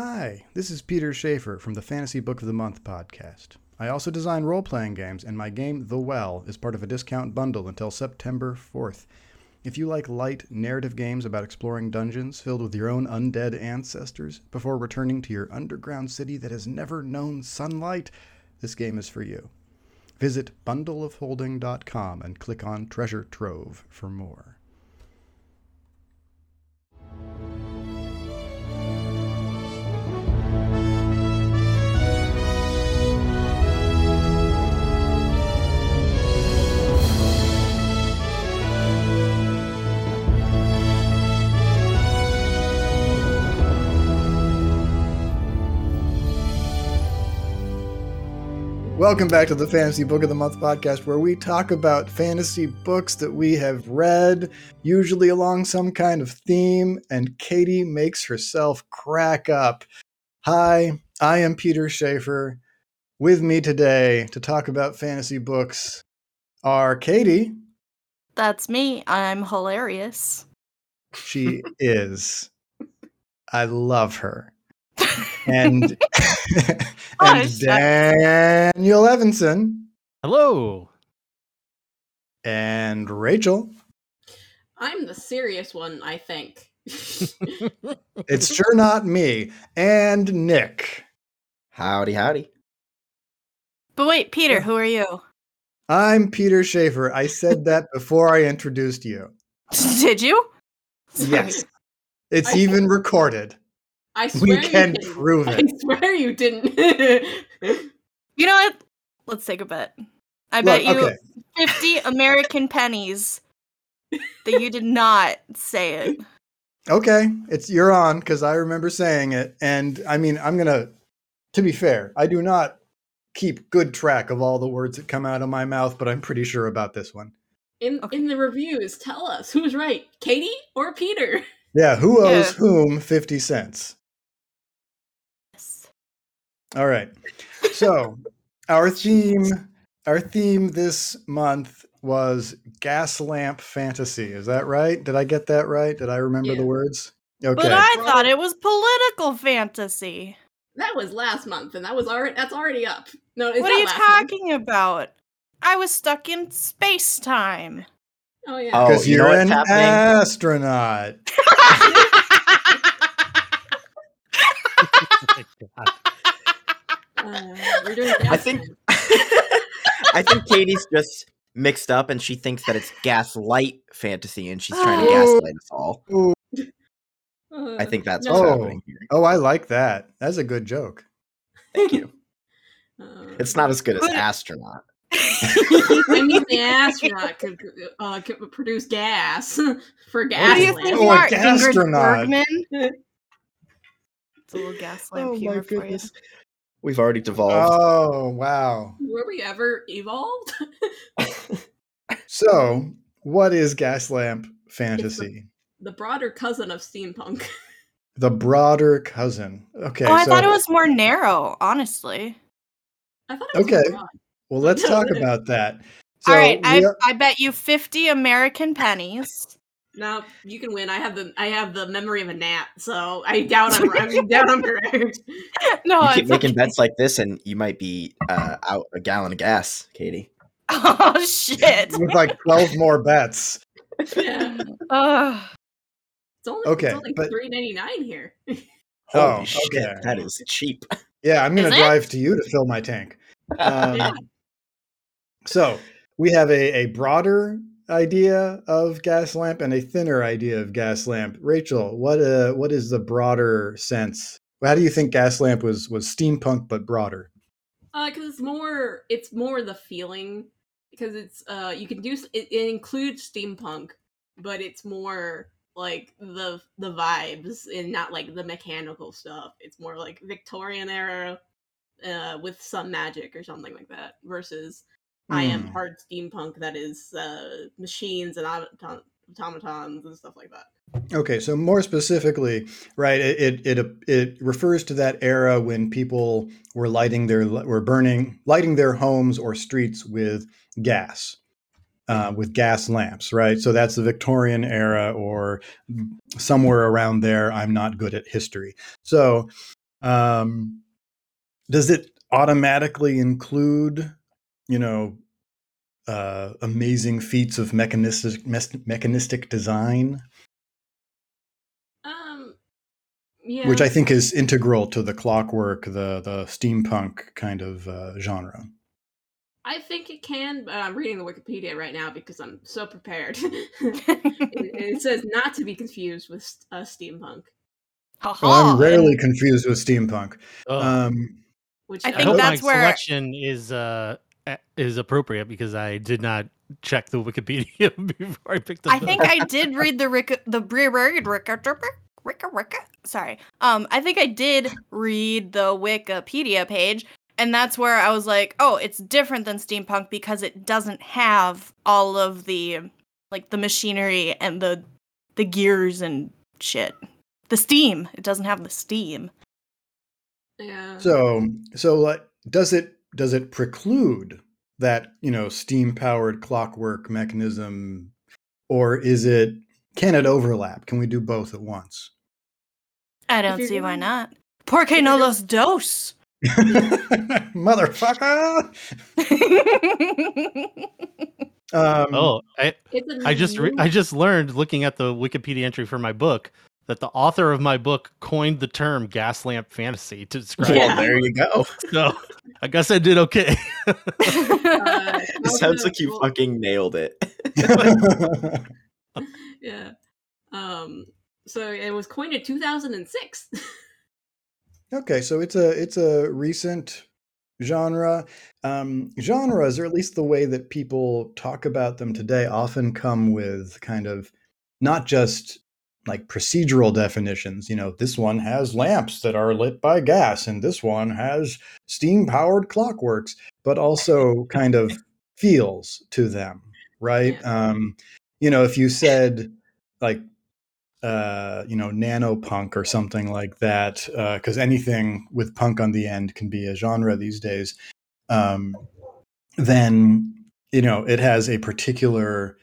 Hi, this is Peter Schaefer from the Fantasy Book of the Month podcast. I also design role playing games, and my game, The Well, is part of a discount bundle until September 4th. If you like light narrative games about exploring dungeons filled with your own undead ancestors before returning to your underground city that has never known sunlight, this game is for you. Visit bundleofholding.com and click on Treasure Trove for more. Welcome back to the Fantasy Book of the Month podcast, where we talk about fantasy books that we have read, usually along some kind of theme, and Katie makes herself crack up. Hi, I am Peter Schaefer. With me today to talk about fantasy books are Katie. That's me. I'm hilarious. She is. I love her. And and shucks. Daniel Evanson Hello. and Rachel. I'm the serious one, I think. It's sure not me. And Nick. Howdy, howdy. But wait, Peter, who are you? I'm Peter Schaefer. I said that before I introduced you. Did you? Yes. It's I- even recorded. I We swear you can didn't. prove I swear you didn't. You know what? Let's take a bet. I Look, bet you okay. 50 American pennies that you did not say it. Okay. It's you're on because I remember saying it. And I mean, I'm gonna to be fair, I do not keep good track of all the words that come out of my mouth, but I'm pretty sure about this one. in Okay. in the reviews, tell us who's right, Katie or Peter. Yeah, who owes Yeah. whom 50 cents? Yes. All right. So, our theme our theme this month was gas lamp fantasy. Is that right? Did I get that right? Did I remember the words? Okay. But I thought it was political fantasy. That was last month, and that was already that's already up. No, it's what are you last month. talking about? I was stuck in space time. Oh yeah. Oh, Because you know you're an happening? astronaut. Uh, we're doing I think I think Katie's just mixed up and she thinks that it's gaslight fantasy and she's trying to Oh. gaslight us all. Uh, I think that's no, what's Oh. happening here. Oh, I like that. That's a good joke. Thank you. uh, It's not as good as astronaut. I mean, the astronaut could, uh, could produce gas for gas. What do you think Oh, you a are, Ingrid. Bergman? It's a little gas lamp Oh my humor for you. Goodness. We've already devolved. Oh, wow. Were we ever evolved? So, what is gas lamp fantasy? the broader cousin of steampunk. The broader cousin. Okay. oh, I so, thought it was more narrow, honestly. I thought it was Okay. broad. Well, let's talk about that. So All right, I, are- I bet you 50 American pennies. No, you can win. I have the I have the memory of a gnat, so I doubt I'm, I doubt I'm correct. No, you keep making okay. bets like this and you might be uh, out a gallon of gas, Katie. Oh, shit. with like 12 more bets. Yeah. Ugh. It's only Okay, it's only but- three ninety nine here. Oh, Holy shit, okay. that is cheap. Yeah, I'm going Is to it? drive to you to fill my tank. Um, Yeah. So we have a, a broader idea of gas lamp and a thinner idea of gas lamp. Rachel, what uh, what is the broader sense? How do you think gas lamp was was steampunk but broader? Uh, because it's more it's more the feeling because it's uh you can do it, it includes steampunk, but it's more like the the vibes and not like the mechanical stuff. It's more like Victorian era, uh, with some magic or something like that. Versus I am Hmm. hard steampunk that is uh machines and autom- automatons and stuff like that. Okay, so more specifically, right? It, it it it refers to that era when people were lighting their were burning lighting their homes or streets with gas, uh, with gas lamps, right? So that's the Victorian era or somewhere around there. I'm not good at history, so Um, does it automatically include, you know, uh, amazing feats of mechanistic mes- mechanistic design, Um, yeah. which I think is integral to the clockwork, the the steampunk kind of uh, genre? I think it can, but I'm reading the Wikipedia right now because I'm so prepared. it, it says not to be confused with uh, steampunk, Well, Ha-ha, I'm rarely confused with steampunk. Oh, Um, which I I think hope that's my where- selection is uh a- is appropriate because I did not check the Wikipedia before I picked up. I think I did read the Rick the Bri- Rick Rick Rick Rick Sorry. Um, I think I did read the Wikipedia page, and that's where I was like, oh, it's different than steampunk because it doesn't have all of the like the machinery and the the gears and shit. The steam. It doesn't have the steam. yeah. so so like, does it does it preclude that you know steam powered clockwork mechanism, or is it can it overlap? Can we do both at once? I don't see why not. Porque you're no los dos. Motherfucker! Um, Oh, I It's a I just re- I just learned looking at the Wikipedia entry for my book that the author of my book coined the term gas lamp fantasy to describe. Well, it. Yeah. there you go. So I guess I did okay. uh, It sounds like you well, fucking nailed it. Yeah. Um. So it was coined in 2006. okay, so it's a it's a recent genre. Um, genres, or at least the way that people talk about them today, often come with kind of not just like procedural definitions. You know, this one has lamps that are lit by gas, and this one has steam powered clockworks, but also kind of feels to them, right? Um, you know, if you said like uh, you know, nanopunk or something like that, because anything with punk on the end can be a genre these days. Um, then you know it has a particular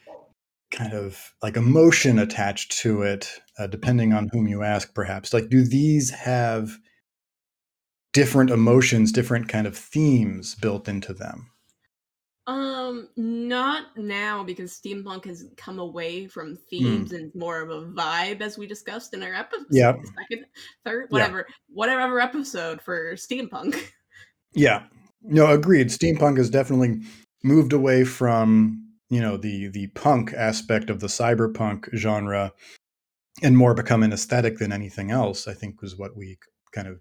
kind of like emotion attached to it, uh, depending on whom you ask. Perhaps like, do these have different emotions, different kind of themes built into them? Um, not now because steampunk has come away from themes and more of a vibe, as we discussed in our episode. Yep. Second, third, Yeah. whatever, whatever episode for steampunk. Yeah. No, agreed. Steampunk has definitely moved away from, you know, the the punk aspect of the cyberpunk genre and more become an aesthetic than anything else, I think was what we kind of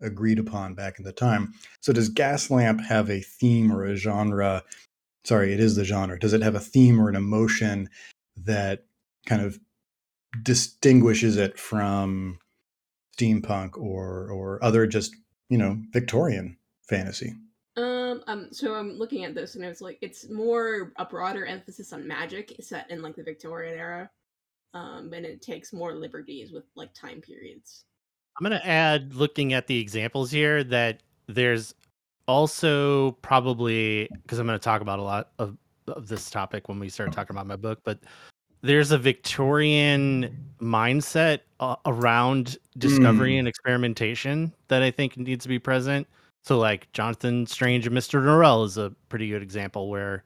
agreed upon back in the time. So does Gaslamp have a theme or a genre? Sorry, it is the genre. Does it have a theme or an emotion that kind of distinguishes it from steampunk or or other just, you know, Victorian fantasy? Um, um, so I'm looking at this and it's like it's more a broader emphasis on magic set in like the Victorian era. Um, and it takes more liberties with like time periods. I'm gonna add, looking at the examples here, that there's also probably because I'm gonna talk about a lot of, of this topic when we start talking about my book, but there's a Victorian mindset uh, around discovery Mm. and experimentation that I think needs to be present. So, like Jonathan Strange and Mr. Norrell is a pretty good example where,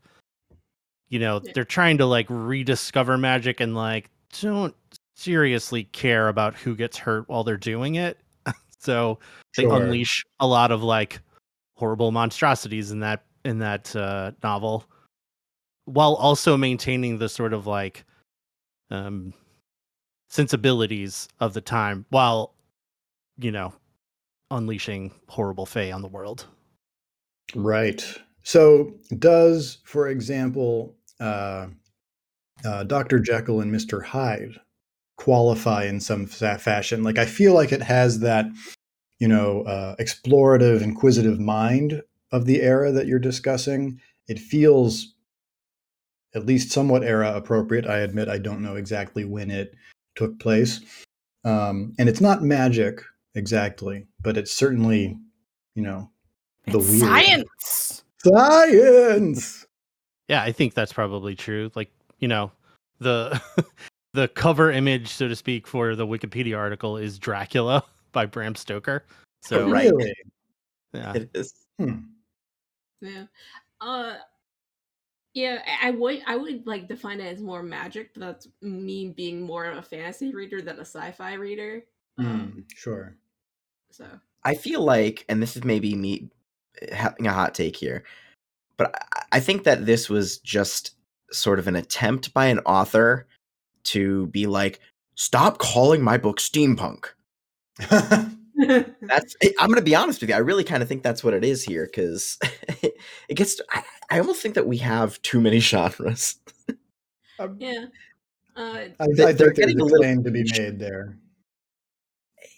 you know, Yeah. they're trying to like rediscover magic and like don't seriously care about who gets hurt while they're doing it. so they unleash a lot of like horrible monstrosities in that in that uh, novel, while also maintaining the sort of like um, sensibilities of the time, while you know unleashing horrible fey on the world. Right. So, does, for example, uh, uh, Dr. Jekyll and Mr. Hyde qualify in some fa- fashion? Like, I feel like it has that, you know, uh, explorative, inquisitive mind of the era that you're discussing. It feels at least somewhat era appropriate. I admit I don't know exactly when it took place. Um, and it's not magic exactly, but it's certainly, you know, the It's weird. science. Science. Yeah, I think that's probably true. Like, you know, the the cover image, so to speak, for the Wikipedia article is Dracula by Bram Stoker. So Right. Really? yeah. It is. Hmm. Yeah. Uh yeah, I- I would I would like define it as more magic, but that's me being more of a fantasy reader than a sci-fi reader. Um, Hmm, sure. So I feel like, and this is maybe me having a hot take here, but I- I think that this was just sort of an attempt by an author to be like, stop calling my book steampunk. That's. I- I'm gonna be honest with you. I really kind of think that's what it is here because it gets. To, I, I almost think that we have too many genres. Um, yeah. Uh I, I They're think there's a a little- claim to be made there.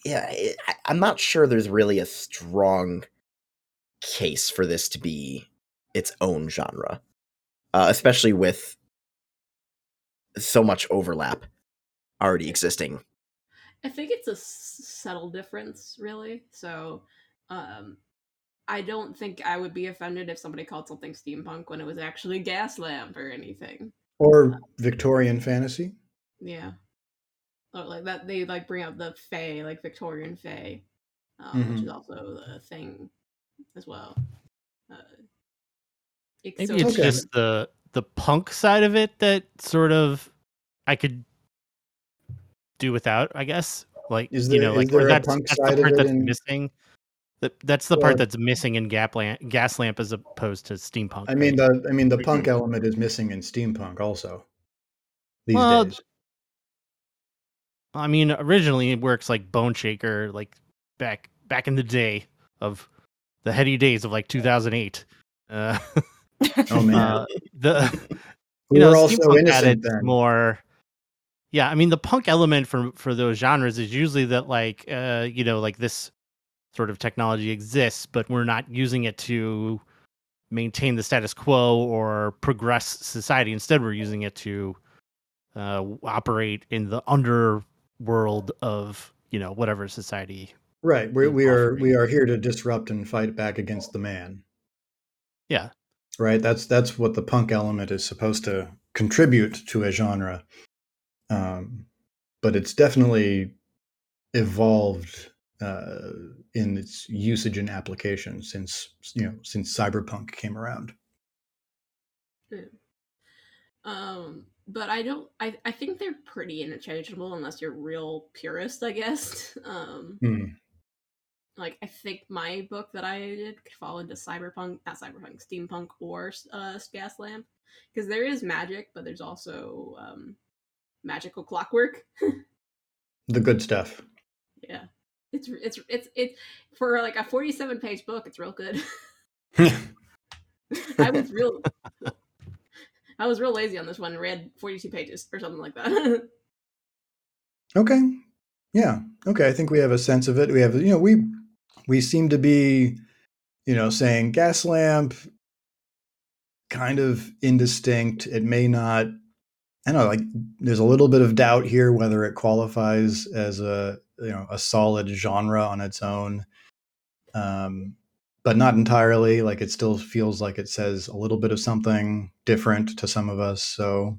Yeah, it, I, I'm not sure there's really a strong case for this to be its own genre, uh, especially with so much overlap already existing. I think it's a s- subtle difference, really. So, um, I don't think I would be offended if somebody called something steampunk when it was actually gas lamp or anything. Or Victorian fantasy. Yeah, or like that they like bring up the Fae, like Victorian Fae, um, which Mhm. is also a thing as well. Uh, it- Maybe so it's Okay. just the the punk side of it that sort of I could do without, I guess. Like Is you know, is like there or a that's, punk that's side the of part it that's in- missing. That that's the Or- part that's missing in Gap lamp, Gas Lamp as opposed to steampunk. I mean right? the I mean the punk element is missing in steampunk also. These Well, days. I mean, originally it works like Boneshaker, like back back in the day of the heady days of like 2008. Uh, Oh man. uh, the we you know, were all so steampunk innocent added then. more. Yeah, I mean the punk element for for those genres is usually that like uh you know like this sort of technology exists, but we're not using it to maintain the status quo or progress society. Instead, we're using it to uh, operate in the underworld of you know whatever society. Right. We in we are we are here to disrupt and fight back against the man. Yeah. Right. That's that's what the punk element is supposed to contribute to a genre. Um, but it's definitely evolved uh, in its usage and application since you know since cyberpunk came around. Um, but I don't. I I think they're pretty interchangeable unless you're real purist, I guess. Um, Hmm. like I think my book that I did could fall into cyberpunk, not cyberpunk, steampunk, or uh, gas lamp, because there is magic, but there's also um, magical clockwork. The good stuff. yeah, it's it's it's it's for like a 47 page book. It's real good. I was real. I was real lazy on this one. Read 42 pages or something like that. Okay. Yeah. Okay. I think we have a sense of it. We have, you know, we we seem to be, you know, saying gas lamp, kind of indistinct. It may not. I don't know. Like, there's a little bit of doubt here whether it qualifies as a you know a solid genre on its own, um, but not entirely. Like, it still feels like it says a little bit of something different to some of us. So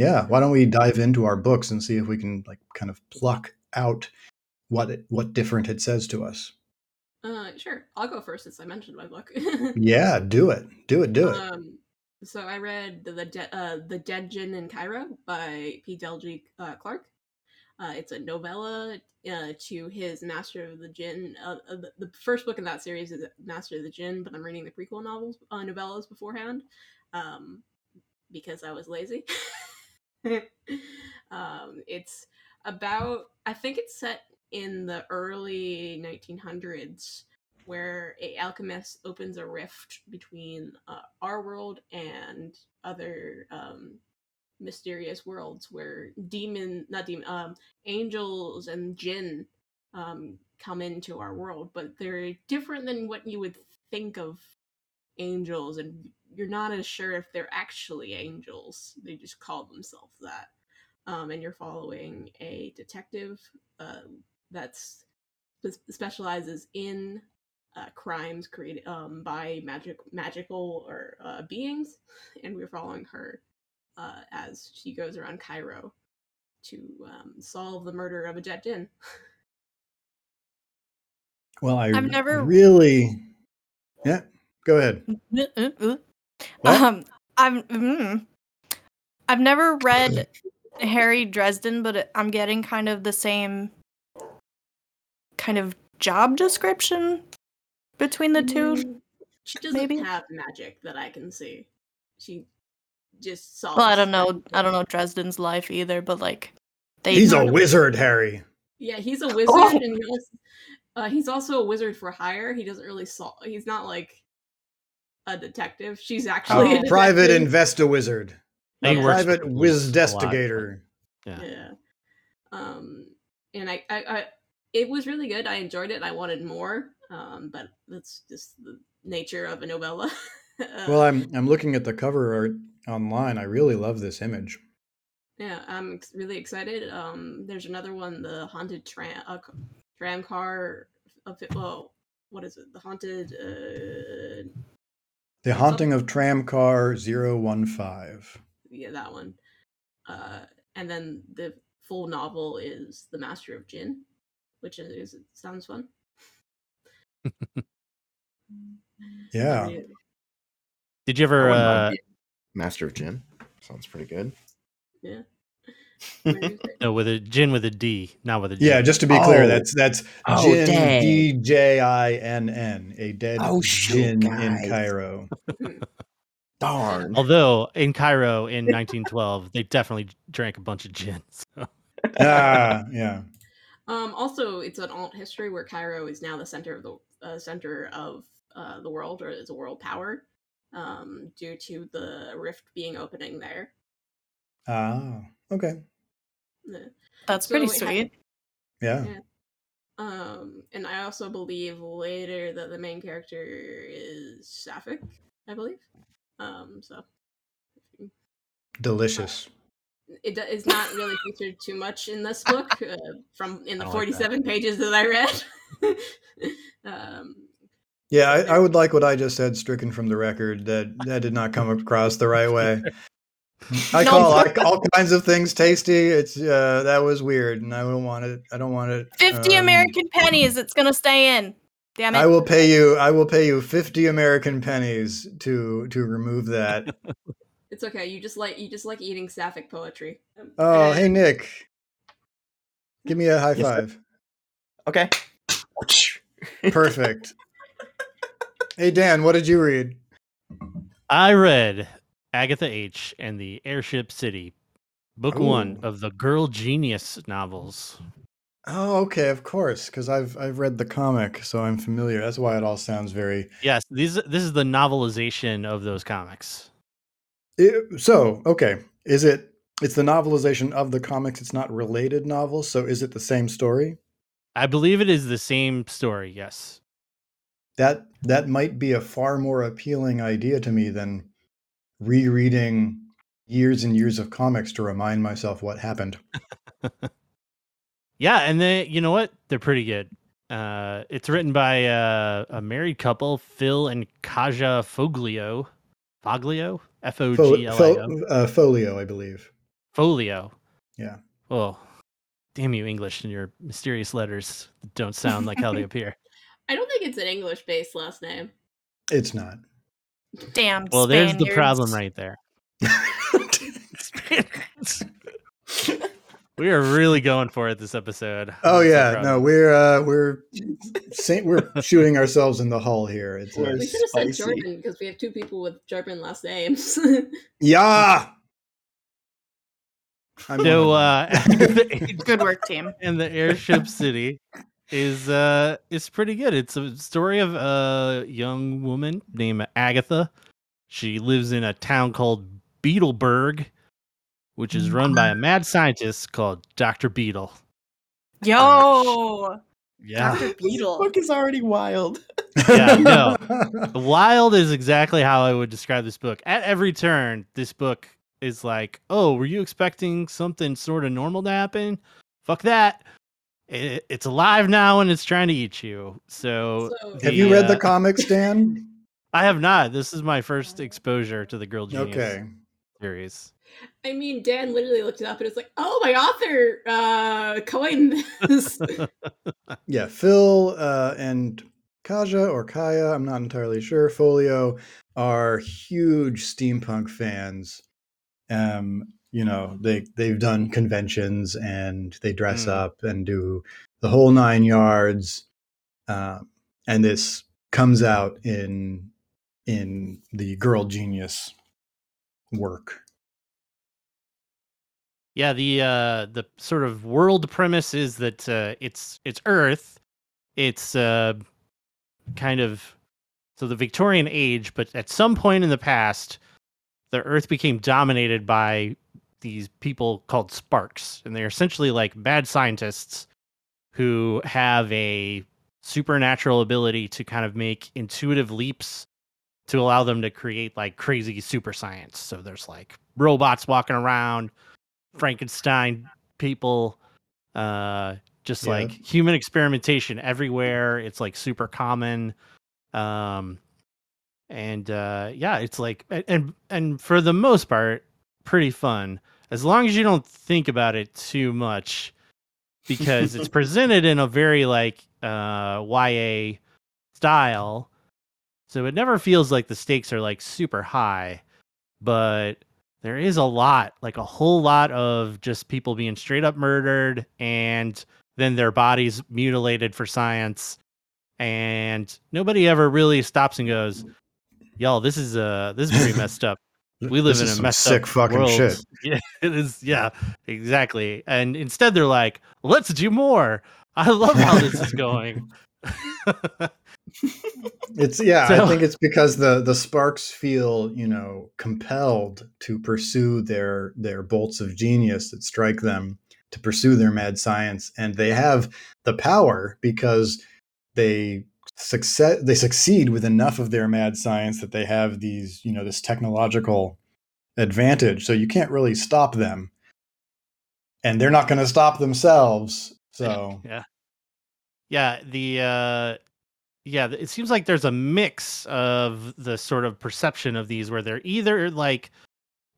yeah, why don't we dive into our books and see if we can like kind of pluck out what it, what different it says to us. Uh, sure. I'll go first since I mentioned my book. Yeah, do it. Do it. Do it. Um, so I read the the, De- uh, the Dead Djinn in Cairo by P. Delgy uh, Clark. Uh, it's a novella uh, to his Master of the Djinn. Uh, uh, the, the first book in that series is Master of the Djinn, but I'm reading the prequel novels uh, novellas beforehand um, because I was lazy. um, it's about I think it's set in the early 1900s where a alchemist opens a rift between uh, our world and other um, mysterious worlds where demon not demon um, angels and jinn um, come into our world but they're different than what you would think of angels and you're not as sure if they're actually angels. They just call themselves that. Um, and you're following a detective uh, that's specializes in uh, crimes created um, by magic magical or uh, beings, and we're following her uh, as she goes around Cairo to um, solve the murder of a jet jinn. Well, I I've never- really. Yeah, go ahead. Um, I've mm, I've never read Harry Dresden, but I'm getting kind of the same kind of job description between the two. Mm, She doesn't maybe? have magic that I can see. She just solves. Well, I don't know. I don't know Dresden's life either, but like they He's a kind of- wizard, Harry. Yeah, he's a wizard, Oh! and he also, uh, he's also a wizard for hire. He doesn't really solve. He's not like a detective. She's actually A a private investor wizard. A private the police wizdestigator. Yeah. Yeah. Um, and I, I, I, it was really good. I enjoyed it. I wanted more. Um, but that's just the nature of a novella. Uh, Well, I'm I'm looking at the cover art online. I really love this image. yeah, I'm ex- really excited. Um, there's another one, the haunted tram, uh, tram car. Of it, well, what is it? The haunted. Uh, The Haunting of Tramcar 015. yeah, that one. Uh, and then the full novel is The Master of Djinn, which is sounds fun. Yeah. Yeah. Did you ever? I Uh, mind being Master of Gin. Sounds pretty good. Yeah. no, with a gin with a D, not with a J. Yeah, just to be clear, Oh. that's that's Oh, Jin. D J I N N, a dead Oh, shoot, Djinn in. Cairo. Darn. Although in Cairo in 1912, they definitely drank a bunch of gin. So. ah, yeah. Um, also, it's an alt history where Cairo is now the center of the uh, center of uh, the world, or is a world power, um, due to the rift being opening there. Ah, okay. Yeah. That's So pretty it ha- sweet. Yeah. Yeah. Um, and I also believe later that the main character is Sapphic, I believe. Um, so Delicious. It is not really featured too much in this book uh, from in the I like that. 47 pages that I read. um, Yeah, I, I would like what I just said stricken from the record. That that did not come across the right way. I call I, all kinds of things tasty. It's uh, that was weird, and I don't want it. I don't want it. 50 um, American pennies. It's going to stay in. Damn it. I will pay you. I will pay you fifty American pennies to to remove that. it's okay. You just like you just like eating sapphic poetry. Oh, hey Nick, give me a high Yes, sir. five. Okay. Perfect. Hey Dan, what did you read? I read Agatha H. and the Airship City, book one of the Girl Genius novels. Oh, okay, of course, because I've I've read the comic, so I'm familiar. That's why it all sounds very. Yes, these this is the novelization of those comics. It- so okay, is it? It's the novelization of the comics. It's not related novels. So is it the same story? I believe it is the same story. Yes. That that might be a far more appealing idea to me than rereading years and years of comics to remind myself what happened. Yeah, and they, you know what? They're pretty good. Uh, it's written by uh, a married couple, Phil and Kaja Foglio. Foglio? F O G L I O. uh, folio, I believe. Folio. Yeah. Oh, damn you, English, and your mysterious letters don't sound like how they appear. I don't think it's an English based last name. It's not. Damn. Well, there's the problem right there. we are really going for it this episode. Oh yeah, proud no, we're uh, we're sa- we're shooting ourselves in the hull here. It's uh, We're We should have said Spicy. German because we have two people with German last names. yeah. I'm So, uh. Good work, team. and the airship city is uh is pretty good. It's a story of a young woman named Agatha. She lives in a town called Beetleburg, which is run by a mad scientist called Dr. Beetle. Yo. Yeah. Dr. This Beetle. book is already wild. Yeah, no. Wild is exactly how I would describe this book. At every turn, this book is like, "Oh, were you expecting something sort of normal to happen? Fuck that! It, it's alive now and it's trying to eat you." So, So- Have you read the uh, comics, Dan? I have not. This is my first exposure to the Girl Genius Okay. series. I mean, Dan literally looked it up and it's like, oh, my author uh, coined this. Yeah, Phil uh, and Kaja or Kaya, I'm not entirely sure, Folio are huge steampunk fans. Um, you know, they they've done conventions and they dress Mm. up and do the whole nine yards. Um, and this comes out in in the Girl Genius work. Yeah, the uh the sort of world premise is that uh it's it's Earth. It's uh kind of so the Victorian age, but at some point in the past, the Earth became dominated by these people called sparks, and they're essentially like mad scientists who have a supernatural ability to kind of make intuitive leaps to allow them to create like crazy super science. So there's like robots walking around, Frankenstein people, uh, just Yeah. like human experimentation everywhere. It's like super common. Um, and uh, yeah, it's like and and for the most part, pretty fun as long as you don't think about it too much, because it's presented in a very like uh, YA style, so it never feels like the stakes are like super high, but there is a lot, like a whole lot of just people being straight up murdered and then their bodies mutilated for science. And nobody ever really stops and goes, Y'all, this is uh this is pretty messed up. We live This in a some messed sick up fucking world. shit. Yeah, it is. Yeah, exactly. And instead, they're like, "Let's do more." I love how this is going. It's yeah, So- I think it's because the the sparks feel, you know, compelled to pursue their their bolts of genius that strike them to pursue their mad science and they have the power because they success they succeed with enough of their mad science that they have these, you know, this technological advantage. So you can't really stop them. And they're not going to stop themselves. So yeah, yeah. The uh, yeah, it seems like there's a mix of the sort of perception of these where they're either like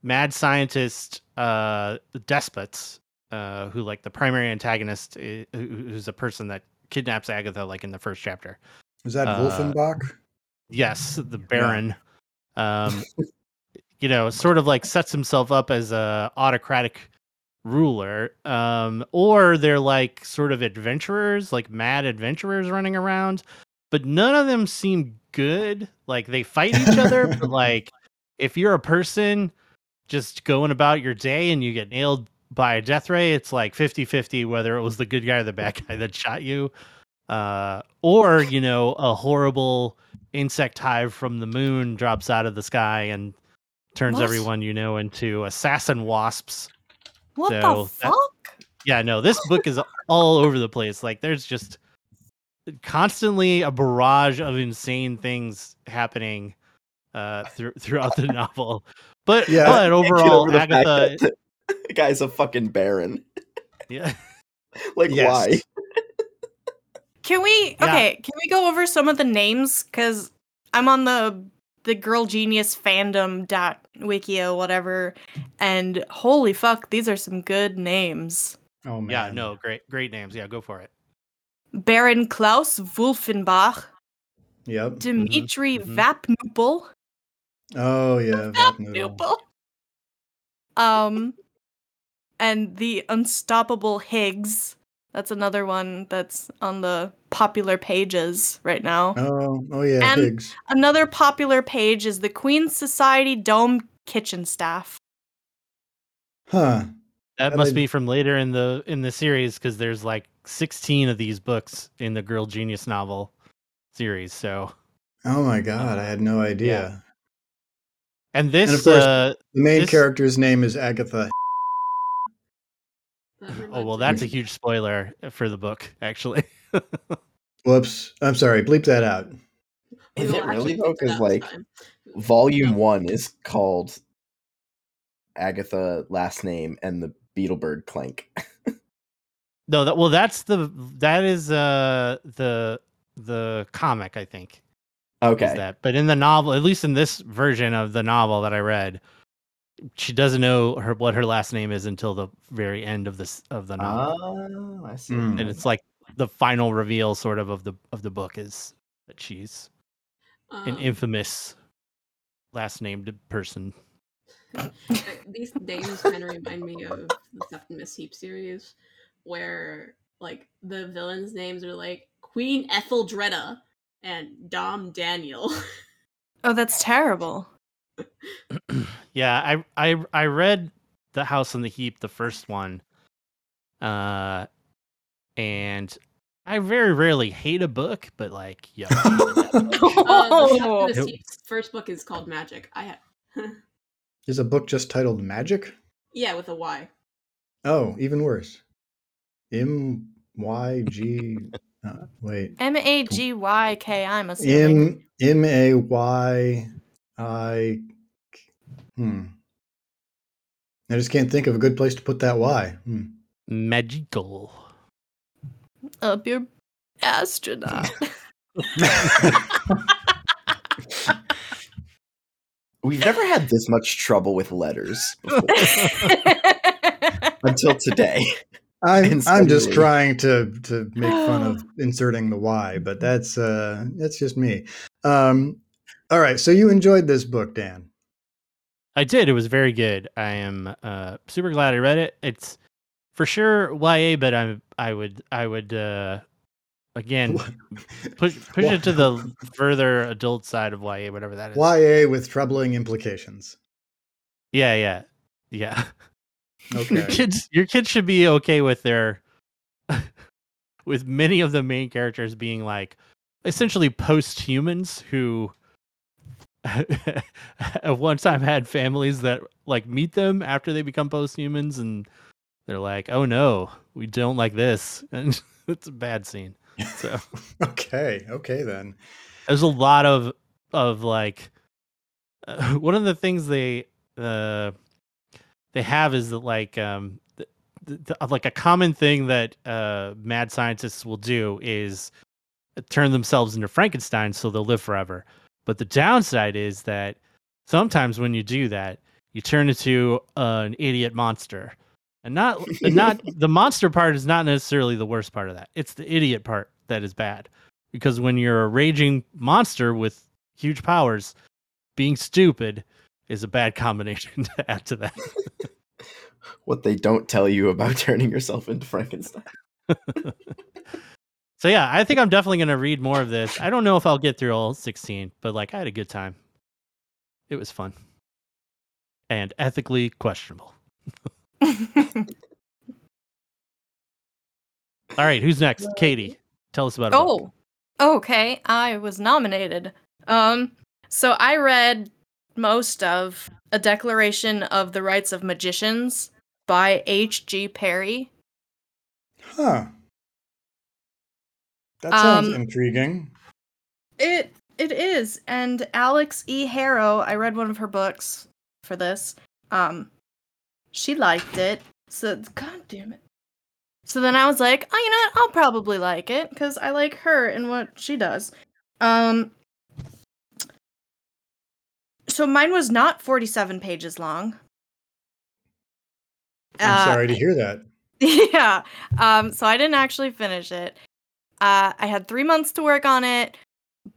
mad scientist uh despots uh who like the primary antagonist i- who- who's a person that kidnaps Agatha like in the first chapter. Is that Uh, Wolfenbach? Yes, the Baron. Um, you know, sort of like sets himself up as a autocratic ruler. Um, or they're like sort of adventurers, like mad adventurers running around, but none of them seem good. Like they fight each other, but like if you're a person just going about your day and you get nailed by a death ray, it's like 50-50 whether it was the good guy or the bad guy that shot you. Uh, or, you know, a horrible insect hive from the moon drops out of the sky and turns What? everyone you know into assassin wasps. What So the that- fuck? Yeah, no, this book is all over the place. Like there's just constantly a barrage of insane things happening uh through throughout the novel. But Yeah. but overall over Agatha that the guy's a fucking baron. yeah. Like Yes. why? Can we Yeah. okay, can we go over some of the names cuz I'm on the the girl genius fandom dot wikio whatever and holy fuck these are some good names. Oh man. Yeah, no, great great names. Yeah, go for it. Baron Klaus Wolfenbach, Yep. Dmitri mhm. Vapnupel, Oh yeah, Vapnoodle. Vapnupel. Um and the unstoppable Higgs. That's another one that's on the popular pages right now. Oh, oh yeah, And- Higgs. Another popular page is the Queen's Society Dome Kitchen Staff. Huh. That That must I- be from later in the in the series because there's like 16 of these books in the Girl Genius novel series. So Oh my god, I had no idea. and this of course- uh The main This- character's name is Agatha. oh well that's a huge spoiler for the book actually. Whoops. I'm sorry. Bleep that out. Is it really though? Because like time. volume one is called Agatha last name and the Beetleburg Clank. No, that well that's the that is uh the the comic I think. is Okay. that. But in the novel, at least in this version of the novel that I read, she doesn't know her what her last name is until the very end of this of the novel, Oh, I see. Mm. and it's like the final reveal, sort of of the of the book is that she's an Um, infamous last named person. these names kind of remind me of the Septimus Heap series, where like the villains' names are like Queen Etheldreda and Dom Daniel. Oh, that's terrible. yeah, I I I read The House on the Heap, the first one. Uh and I very rarely hate a book, but like yeah. Uh, the. Septimus Heap's first book is called Magic. I have, Is a book just titled Magic? yeah, with a Y. Oh, even worse. M Y G. Uh, wait. M A G Y K. I'm assuming. M M A Y I. Hmm. I just can't think of a good place to put that Y. Hmm. Magical. Up your astronaut. We've never had this much trouble with letters before, until today. I'm I'm just trying to to make fun of inserting the Y, but that's uh that's just me. Um, all right, so you enjoyed this book, Dan? I did. It was very good. I am uh, super glad I read it. It's for sure YA, but I'm I would I would uh, again push push it to the further adult side of YA, whatever that is. YA with troubling implications. Yeah, yeah, yeah. Your Okay. kids, your kids should be okay with their, with many of the main characters being like, essentially post-humans who, at one time had families that like meet them after they become post-humans, and they're like, "Oh no, we don't like this," and it's a bad scene. So okay. Okay then. there's a lot of of like uh, one of the things they uh they have is that like um th- th- th- like a common thing that uh mad scientists will do is turn themselves into Frankenstein so they'll live forever. But the downside is that sometimes when you do that, you turn into uh, an idiot monster. And not and not the monster part is not necessarily the worst part of that. It's the idiot part that is bad. Because when you're a raging monster with huge powers, being stupid is a bad combination to add to that. What they don't tell you about turning yourself into Frankenstein. So yeah, I think I'm definitely gonna read more of this. I don't know if I'll get through all 16, but like I had a good time. It was fun. And ethically questionable. All right, who's next? Katie. Tell us about it. oh, okay. I was nominated. Um, so I read most of A Declaration of the Rights of Magicians by H.G. Parry. Huh. That sounds Um, intriguing. It it is, and Alix E. Harrow. I read one of her books for this. Um, she liked it. So God damn it. So then I was like, oh, you know what? I'll probably like it because I like her and what she does. Um. So mine was not forty-seven pages long. I'm Uh, sorry to hear that. yeah. Um, so I didn't actually finish it. Uh, I had three months to work on it,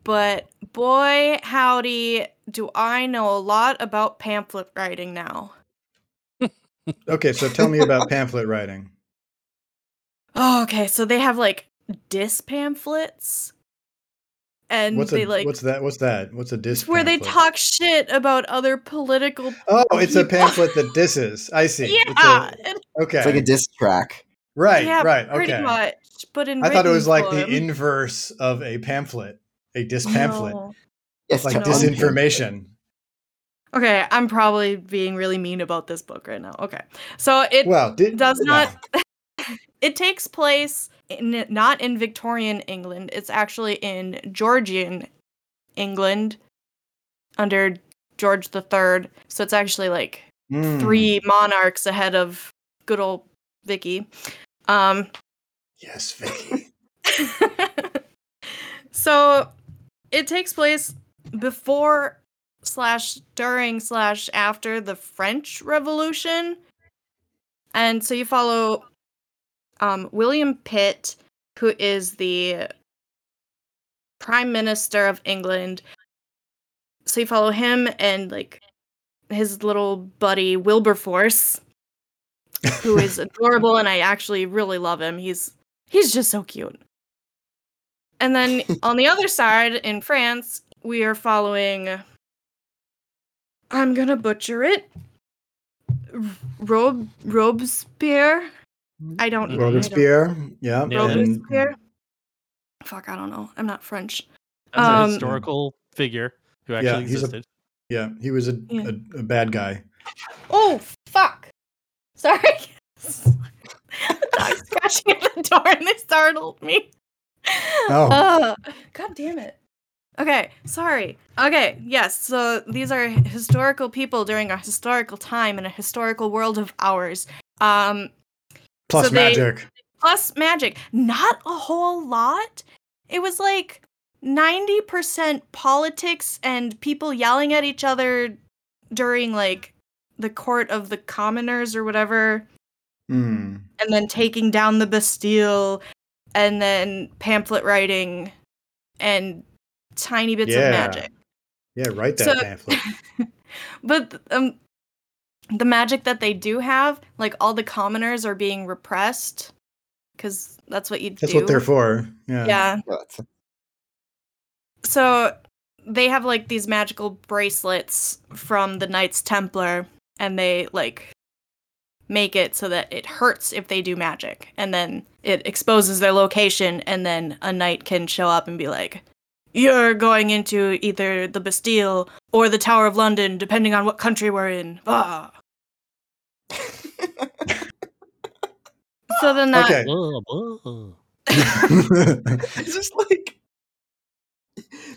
but boy, howdy, do I know a lot about pamphlet writing now. Okay, so tell me about pamphlet writing. Oh, okay. So they have like dis pamphlets, and What's they a like what's that? What's that? What's a diss? it's where they talk shit about other political. Oh, it's a pamphlet that disses. I see. It's Yeah, a- okay. It's like a diss track. right. yeah, right. pretty Okay. much. But in I thought it was written like the inverse of a pamphlet, a dis pamphlet, No. Yes, like No. disinformation. Okay, I'm probably being really mean about this book right now. Okay. So it Well, did, does no. not it takes place in not in Victorian England. It's actually in Georgian England under George the Third. So it's actually like Mm, three monarchs ahead of good old Vicky. Um Yes, Vicky. so it takes place before slash during slash after the French Revolution. And so you follow um, William Pitt, who is the Prime Minister of England. So you follow him and like his little buddy Wilberforce, who is adorable, and I actually really love him. He's he's just so cute. And then on the other side in France, we are following. I'm gonna butcher it. Rob Robespierre. I don't. I don't- Robespierre. Yeah. Yeah. And Robespierre. Fuck, I don't know. I'm not French. As a Um, historical figure who Yeah, actually a- existed. yeah, he was a, Yeah. a, a bad guy. Oh fuck! Sorry. Scratching at the door and they startled me. Oh. Uh, God damn it. Okay, sorry. Okay, yes. So these are historical people during a historical time in a historical world of ours. Um, Plus so they- magic. plus magic. Not a whole lot. It was like 90% politics and people yelling at each other during like the court of the commoners or whatever, Hmm. and then taking down the Bastille, and then pamphlet writing and tiny bits Yeah. of magic. Yeah, write that So- pamphlet. but um the magic that they do have, like all the commoners are being repressed because that's what you That's do. That's what they're for. Yeah. Yeah. So they have like these magical bracelets from the Knights Templar, and they like make it so that it hurts if they do magic, and then it exposes their location, and then a knight can show up and be like, "You're going into either the Bastille or the Tower of London, depending on what country we're in." Ah. So then that Okay. Blah, blah. it's just like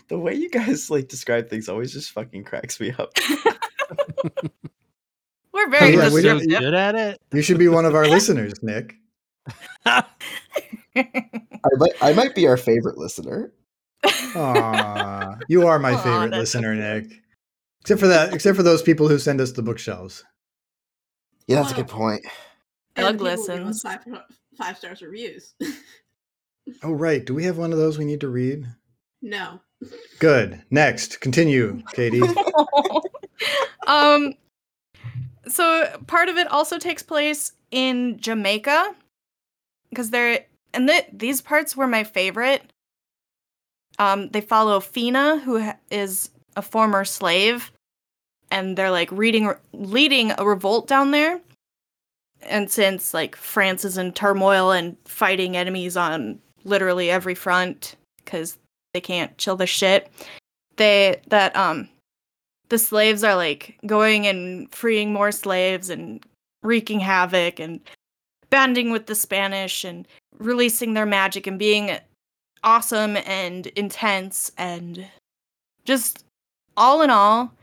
the way you guys like describe things always just fucking cracks me up. we're very yeah, we so good at it. you should be one of our listeners, Nick. I might, I might be our favorite listener. Aw, you are my Aw, favorite that's so listener, Nick. Except for that, except for those people who send us the bookshelves. Yeah, that's a good point. And Doug people listens. Five, five stars reviews. Oh right, do we have one of those we need to read? no. Good. Next, continue, Katie. um so part of it also takes place in Jamaica because they're and th- these parts were my favorite. Um they follow Fina who ha- is a former slave and they're like reading leading a revolt down there. And since like France is in turmoil and fighting enemies on literally every front cuz they can't chill the shit, they that um the slaves are like going and freeing more slaves and wreaking havoc and banding with the Spanish and releasing their magic and being awesome and intense and just all in all,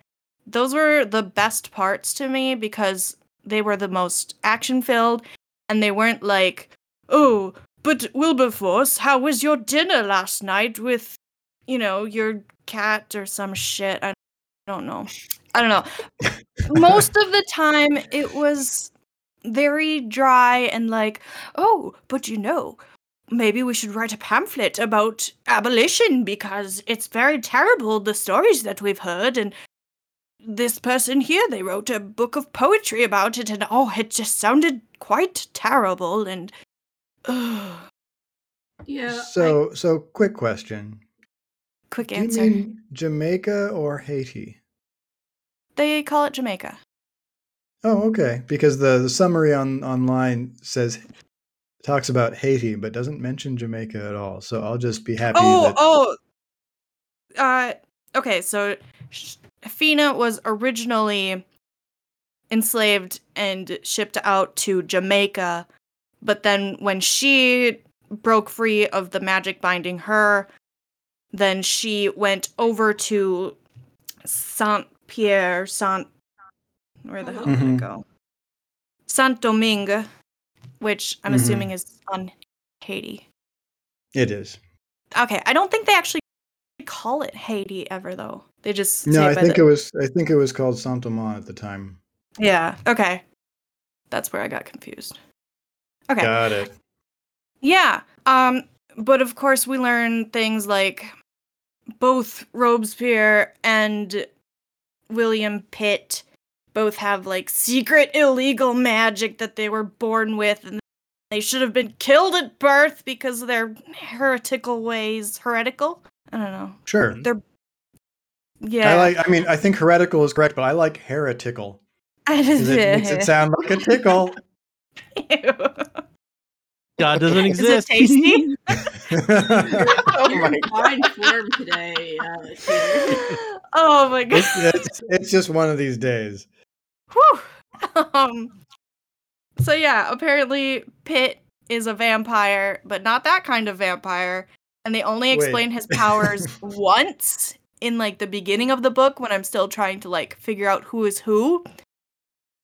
those were the best parts to me because they were the most action filled and they weren't like, oh, but Wilberforce, how was your dinner last night with, you know, your cat or some shit? I don't know. I don't know. Most of the time, it was very dry and like, oh, but you know, maybe we should write a pamphlet about abolition because it's very terrible the stories that we've heard and this person here they wrote a book of poetry about it and oh it just sounded quite terrible and ugh. Yeah. I- So, so quick question: quick Do you answer mean Jamaica or Haiti? they call it jamaica Oh, okay. Because the, the summary on online says talks about Haiti, but doesn't mention Jamaica at all. So I'll just be happy. oh that, oh uh okay so Fina was originally enslaved and shipped out to Jamaica but then when she broke free of the magic binding her then she went over to Saint Pierre Saint where the hell did Mhm. it go Saint Domingue which I'm Mhm. assuming is on Haiti it is. okay i don't think they actually call it Haiti ever though. They just No, I think the- it was I think it was called Saint-Amand at the time. Yeah. Okay. That's where I got confused. Okay. Got it. Yeah. Um, but of course we learn things like both Robespierre and William Pitt both have like secret illegal magic that they were born with and they should have been killed at birth because of their heretical ways. Heretical? I don't know. Sure. They're yeah. I like I mean I think heretical is correct, but I like heretical. I 'cause It makes it sound like a tickle. God doesn't exist. Is it tasty? oh my in fine form today, uh, oh my god. it's, it's, it's just one of these days. Whew. Um. So yeah, apparently Pitt is a vampire, but not that kind of vampire. And they only Wait. explain his powers once in like the beginning of the book when I'm still trying to like figure out who is who.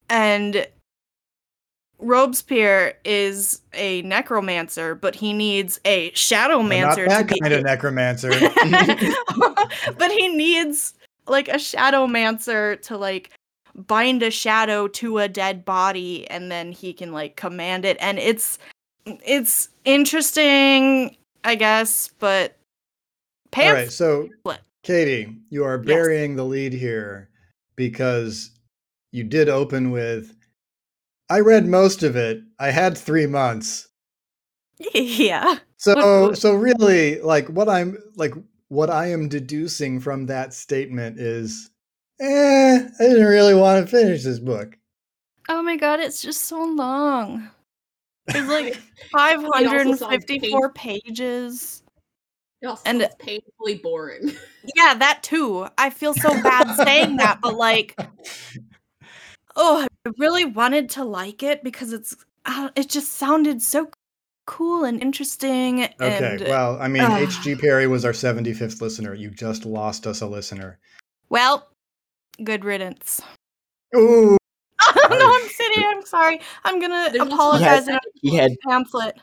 And Robespierre is a necromancer, but he needs a Not shadowmancer that to be kind of necromancer. but he needs like a shadowmancer to like bind a shadow to a dead body and then he can like command it and it's it's interesting i guess but All Pam- right, so What? Katie, you are Yes. burying the lead here because you did open with I read most of it. I had 3 months. yeah So so really like what I'm like what I am deducing from that statement is eh, I didn't really want to finish this book. oh my god it's just so long it's like It also sounds 554 pages It And- sounds painfully boring. yeah that too i feel so bad saying that but like oh i really wanted to like it because it's uh, it just sounded so cool and interesting Okay, and well, I mean, Ugh. HG Parry was our 75th listener. You just lost us a listener. well good riddance Ooh. oh no i'm sitting i'm sorry i'm gonna There's also- apologize in a He had pamphlet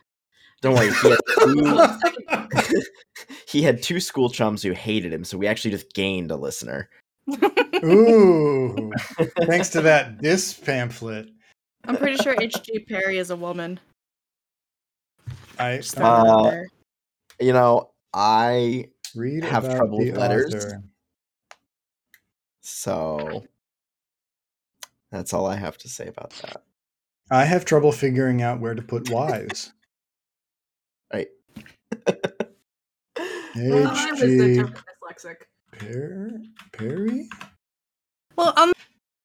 don't worry. He had Well, two, second- he had two school chums who hated him, so we actually just gained a listener. Ooh. Thanks to that this pamphlet. i'm pretty sure hg Parry is a woman I Just throwing that out Uh, there. You know, I read have trouble with letters. author. so that's all I have to say about that. I have trouble figuring out where to put Y's. Right. Well, I was the HG term dyslexic. Parry? Well, on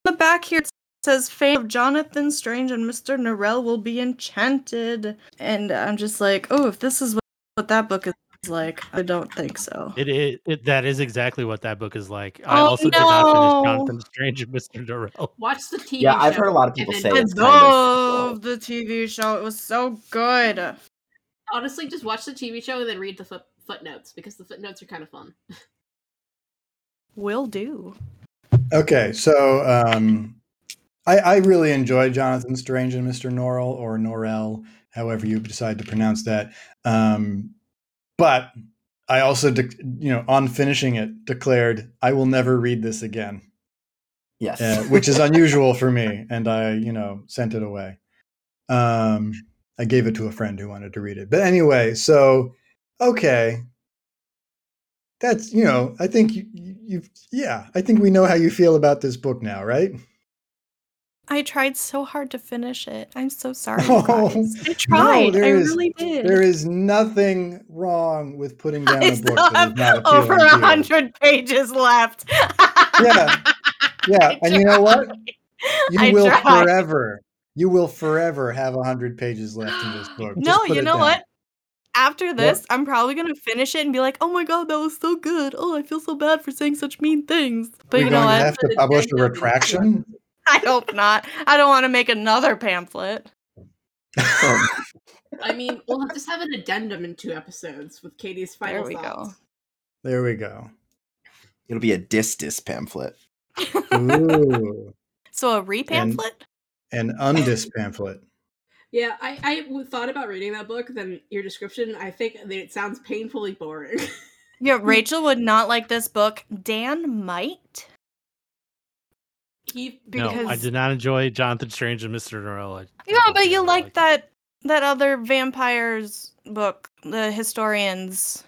the back here it says fame of Jonathan Strange and Mr. Norrell will be enchanted. And I'm just like, oh, if this is what, what that book is like, I don't think so. It is. It, that is exactly what that book is like. I Oh, also did not finish Jonathan Strange and Mr. Durrell. Watch the TV show. Yeah, I've heard a lot of people and say then- I it's kind of love the TV show. It was so good. Honestly, just watch the TV show and then read the foot- footnotes because the footnotes are kind of fun. Will do. Okay, so um, I, I really enjoyed Jonathan Strange and Mr. Norrell or Norrell, however you decide to pronounce that. Um, but I also, de- you know, on finishing it, declared I will never read this again, Yes. uh, which is unusual for me, and I, you know, sent it away. Um, I gave it to a friend who wanted to read it, but anyway, so okay, that's you know, I think you, you, you've yeah, I think we know how you feel about this book now, right? I tried so hard to finish it. I'm so sorry. Oh, guys. I tried. I there is- really did. There is nothing wrong with putting down I a book still have is not over a hundred pages left. Yeah, Yeah, I and you know what? You I will tried. forever, you will forever have a hundred pages left in this book. No, you know what? After this, I'm probably gonna finish it and be like, "Oh my god, that was so good! Oh, I feel so bad for saying such mean things." But We're you know going what? to have to publish a up in two retraction. I hope not. I don't want to make another pamphlet. Um, I mean, we'll have just have an addendum in two episodes with Katie's final There we thoughts. go. There we go. it'll be a dis dis pamphlet. Ooh, so a re-pamphlet? an undis pamphlet. Yeah, I thought about reading that book. Then your description, I think that it sounds painfully boring. Yeah, Rachel would not like this book. Dan might. He No, I did not enjoy Jonathan Strange and Mr. Norrell. Yeah, I but did you not like that that other vampires book, the historians.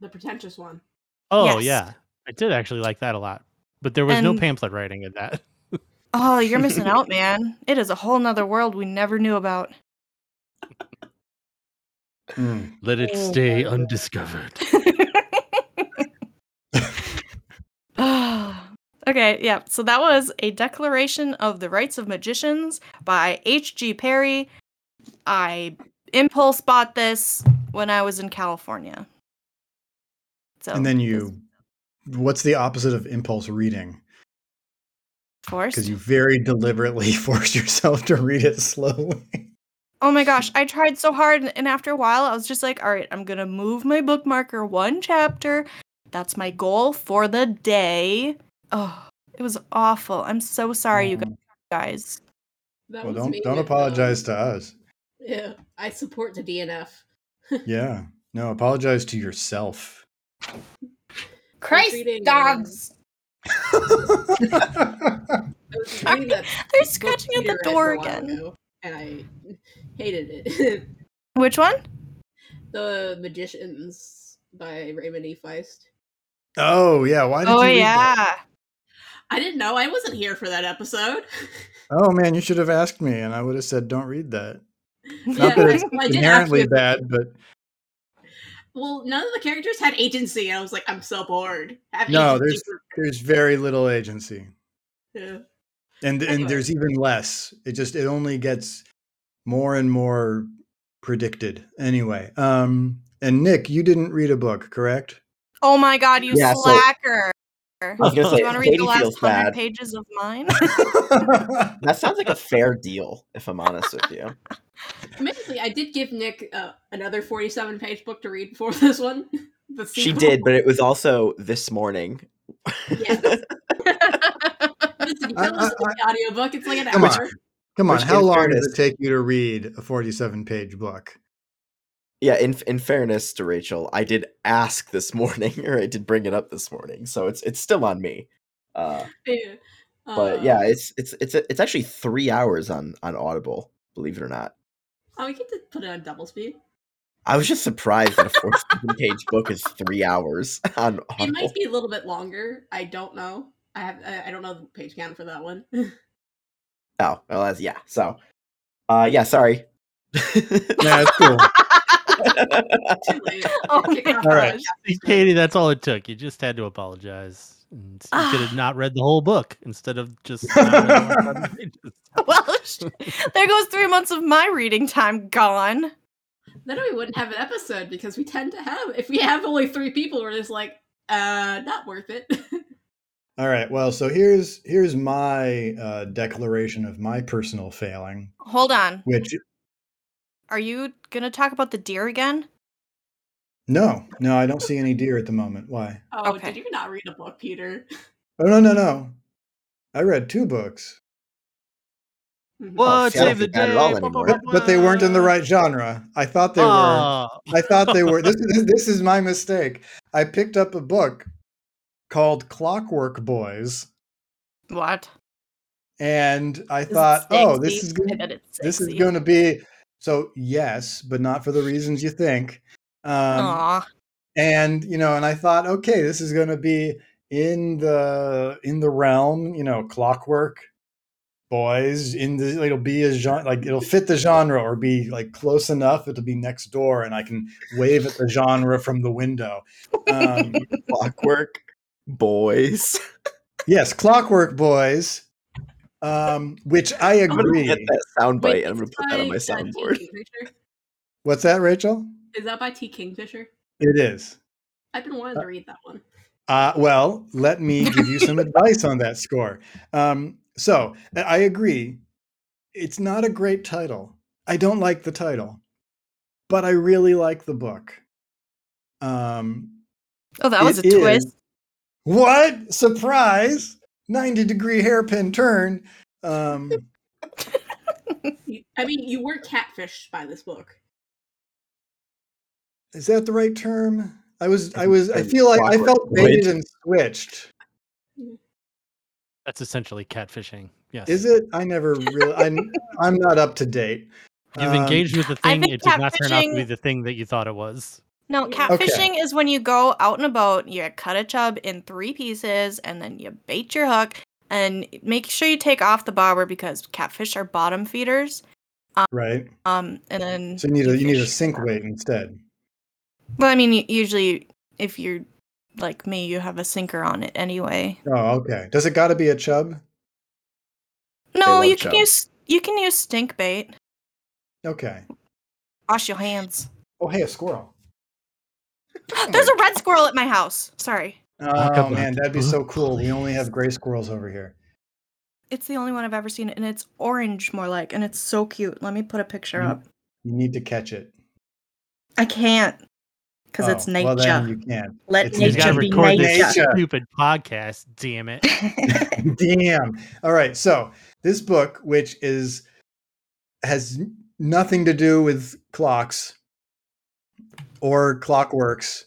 the pretentious one. Oh Yes. yeah, I did actually like that a lot. But there was no pamphlet writing in that. Oh, you're missing out, man. It is a whole nother world we never knew about. Hmm. Let it Oh, stay undiscovered. okay, yeah. So that was a Declaration of the Rights of Magicians by H.G. Parry. I impulse bought this when I was in California. So and then you, what's the opposite of impulse reading? Forced. Because you very deliberately force yourself to read it slowly. Oh my gosh, I tried so hard, and- and after a while, I was just like, all right, I'm gonna move my bookmarker one chapter. That's my goal for the day. Oh, it was awful. I'm so sorry, you Mhm. guys. That Well, don't me don't apologize um, to us. Yeah, I support the DNF. Yeah, no, apologize to yourself. Christ, dogs! They're scratching at the door for again. ago, and I hated it. Which one? the Magicians by Raymond E. Feist. oh yeah, why did Oh you read that? yeah. I didn't know. I wasn't here for that episode. Oh man, you should have asked me, and I would have said, "Don't read that." Yeah, Not that it's I inherently ask you- bad, but Well, none of the characters had agency. I was like, I'm so bored. Have No, there's- for- there's very little agency, Yeah. and and Anyway. there's even less. It just it only gets more and more predicted. Anyway, um, and Nick, you didn't read a book, correct? Oh my god, you Yeah, so- slacker. I was gonna Do you want to read the last hundred bad. pages of mine? That sounds like a fair deal, if I'm honest with you. Admittedly, I did give Nick uh, another 47 page book to read before this one. She did, but it was also this morning. Yeah. Listen, you I- can listen to the audiobook. It's like an Come on. hour. Come on, Which, how long fairness- does it take you to read a 47 page book? Yeah, in in fairness to Rachel, I did ask this morning, or I did bring it up this morning, so it's it's still on me. Uh, Yeah. but Uh, yeah, it's it's it's it's actually three hours on on Audible, believe it or not. Oh, we could just put it on double speed. I was just surprised that a 47 page book is three hours on It might be a little bit longer. I don't know. I have. I I don't know the page count for that one. Oh, well, that's, yeah. So, uh, yeah, sorry. Yeah, it's cool. Too late. Oh, Kick All right. Katie, that's all it took. You just had to apologize. And you could have not read the whole book instead of just. not reading the last 100 pages. well, there goes three months of my reading time gone. Then we wouldn't have an episode because we tend to have. If we have only three people, we're just like, uh, not worth it. All right. Well, so here's here's my uh, declaration of my personal failing, Hold on. which Are you gonna talk about the deer again? No, no, I don't see any deer at the moment. Why? oh, Okay. did you not read a book, Peter? Oh no, no, no. I read two books. Mm-hmm. What? Oh, see, I don't Save the think that at day. all blah, blah, anymore. but, but they weren't in the right genre. I thought they were. Oh. I thought they were. This is this is my mistake. I picked up a book called Clockwork Boys, What? and I thought, oh, this is I going. bet This is going to be so. Yes, but not for the reasons you think. Um, and you know and i thought okay this is going to be in the in the realm you know clockwork boys in the it'll be a genre like it'll fit the genre or be like close enough it'll be next door and i can wave at the genre from the window um, Clockwork boys. yes clockwork boys um, which i I'm gonna agree get that sound Wait, bite and I'm gonna put that on my this by, uh, T. soundboard. What's that rachel Is that by T. Kingfisher? it is I've been wanting to read that one. Uh, well, let me give you some advice on that score. Um, so I- I agree. It's not a great title. I don't like the title, but I really like the book. Um, Oh, that was a it is- twist. What surprise! Ninety degree hairpin turn. Um, I mean, you were catfished by this book. Is that the right term? I was I was I feel like I felt Void. baited and switched. That's essentially catfishing. Yes. Is it? I never really. I'm I'm not up to date. You've Um, engaged with the thing. It did not turn out to be the thing that you thought it was. No, Okay. catfishing is when you go out and about, you cut a chub in three pieces, and then you bait your hook, and make sure you take off the bobber because catfish are bottom feeders. Right. Um, and then So you need a you need a sink weight instead. Well, I mean, usually if you're like me, you have a sinker on it anyway. Oh, okay. Does it got to be a chub? No, you can chub. use you can use stink bait. Okay. Wash your hands. Oh, hey, a squirrel. There's a red squirrel at my house. Sorry, Oh man, that'd be so cool. We only have gray squirrels over here. it's the only one I've ever seen, and it's orange more like, and it's so cute. Let me put a picture up. You need to catch it. I can't because it's Oh, nature. Well, then you can. Let it's He's got to nature be record this nature. stupid podcast. Damn it! Damn. All right. So this book, which is has nothing to do with clocks or clockworks,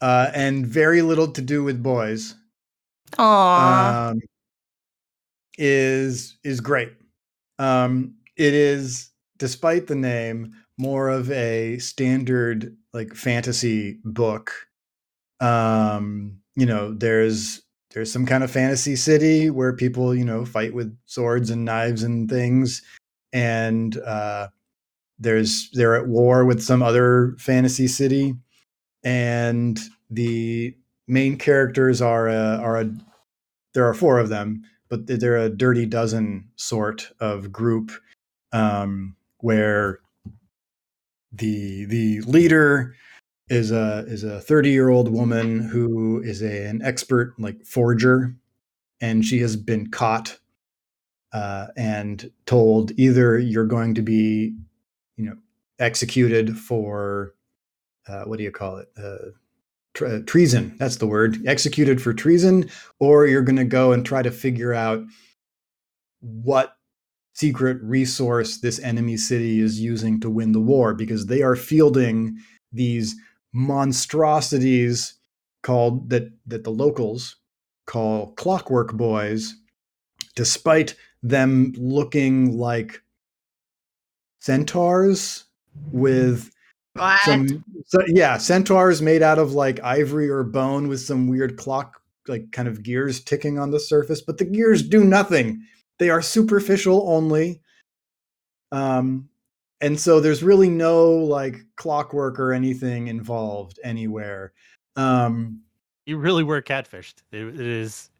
uh, and very little to do with boys, Aww. um, is is great. Um, it is, despite the name, more of a standard like fantasy book. Um, you know, there's there's some kind of fantasy city where people you know fight with swords and knives and things, and uh, there's they're at war with some other fantasy city, and the main characters are a, are a there are four of them, but they're- a dirty dozen sort of group um, where the the leader is a is a 30 year old woman who is a, an expert like forger and she has been caught uh, and told either you're going to be you know executed for uh, what do you call it? Uh, tre- treason that's the word executed for treason or you're going to go and try to figure out what secret resource this enemy city is using to win the war because they are fielding these monstrosities called that that the locals call clockwork boys despite them looking like centaurs with What? some so, yeah centaurs made out of like ivory or bone with some weird clock like kind of gears ticking on the surface but the gears do nothing they are superficial only um and so there's really no like clockwork or anything involved anywhere um You really were catfished. It, it is.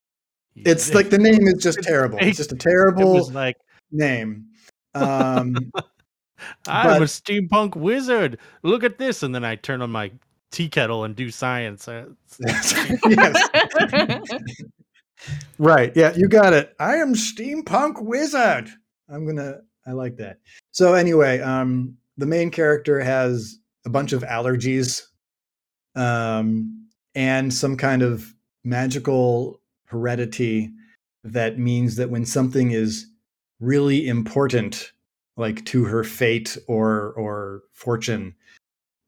it's like the name is just terrible it's just a It terrible was like name um I'm a steampunk wizard. Look at this, and then I turn on my tea kettle and do science. Yes Right. Yeah, you got it. I am steampunk wizard. I'm gonna. I like that. So anyway, um, the main character has a bunch of allergies, um, and some kind of magical heredity that means that when something is really important, like to her fate or or fortune,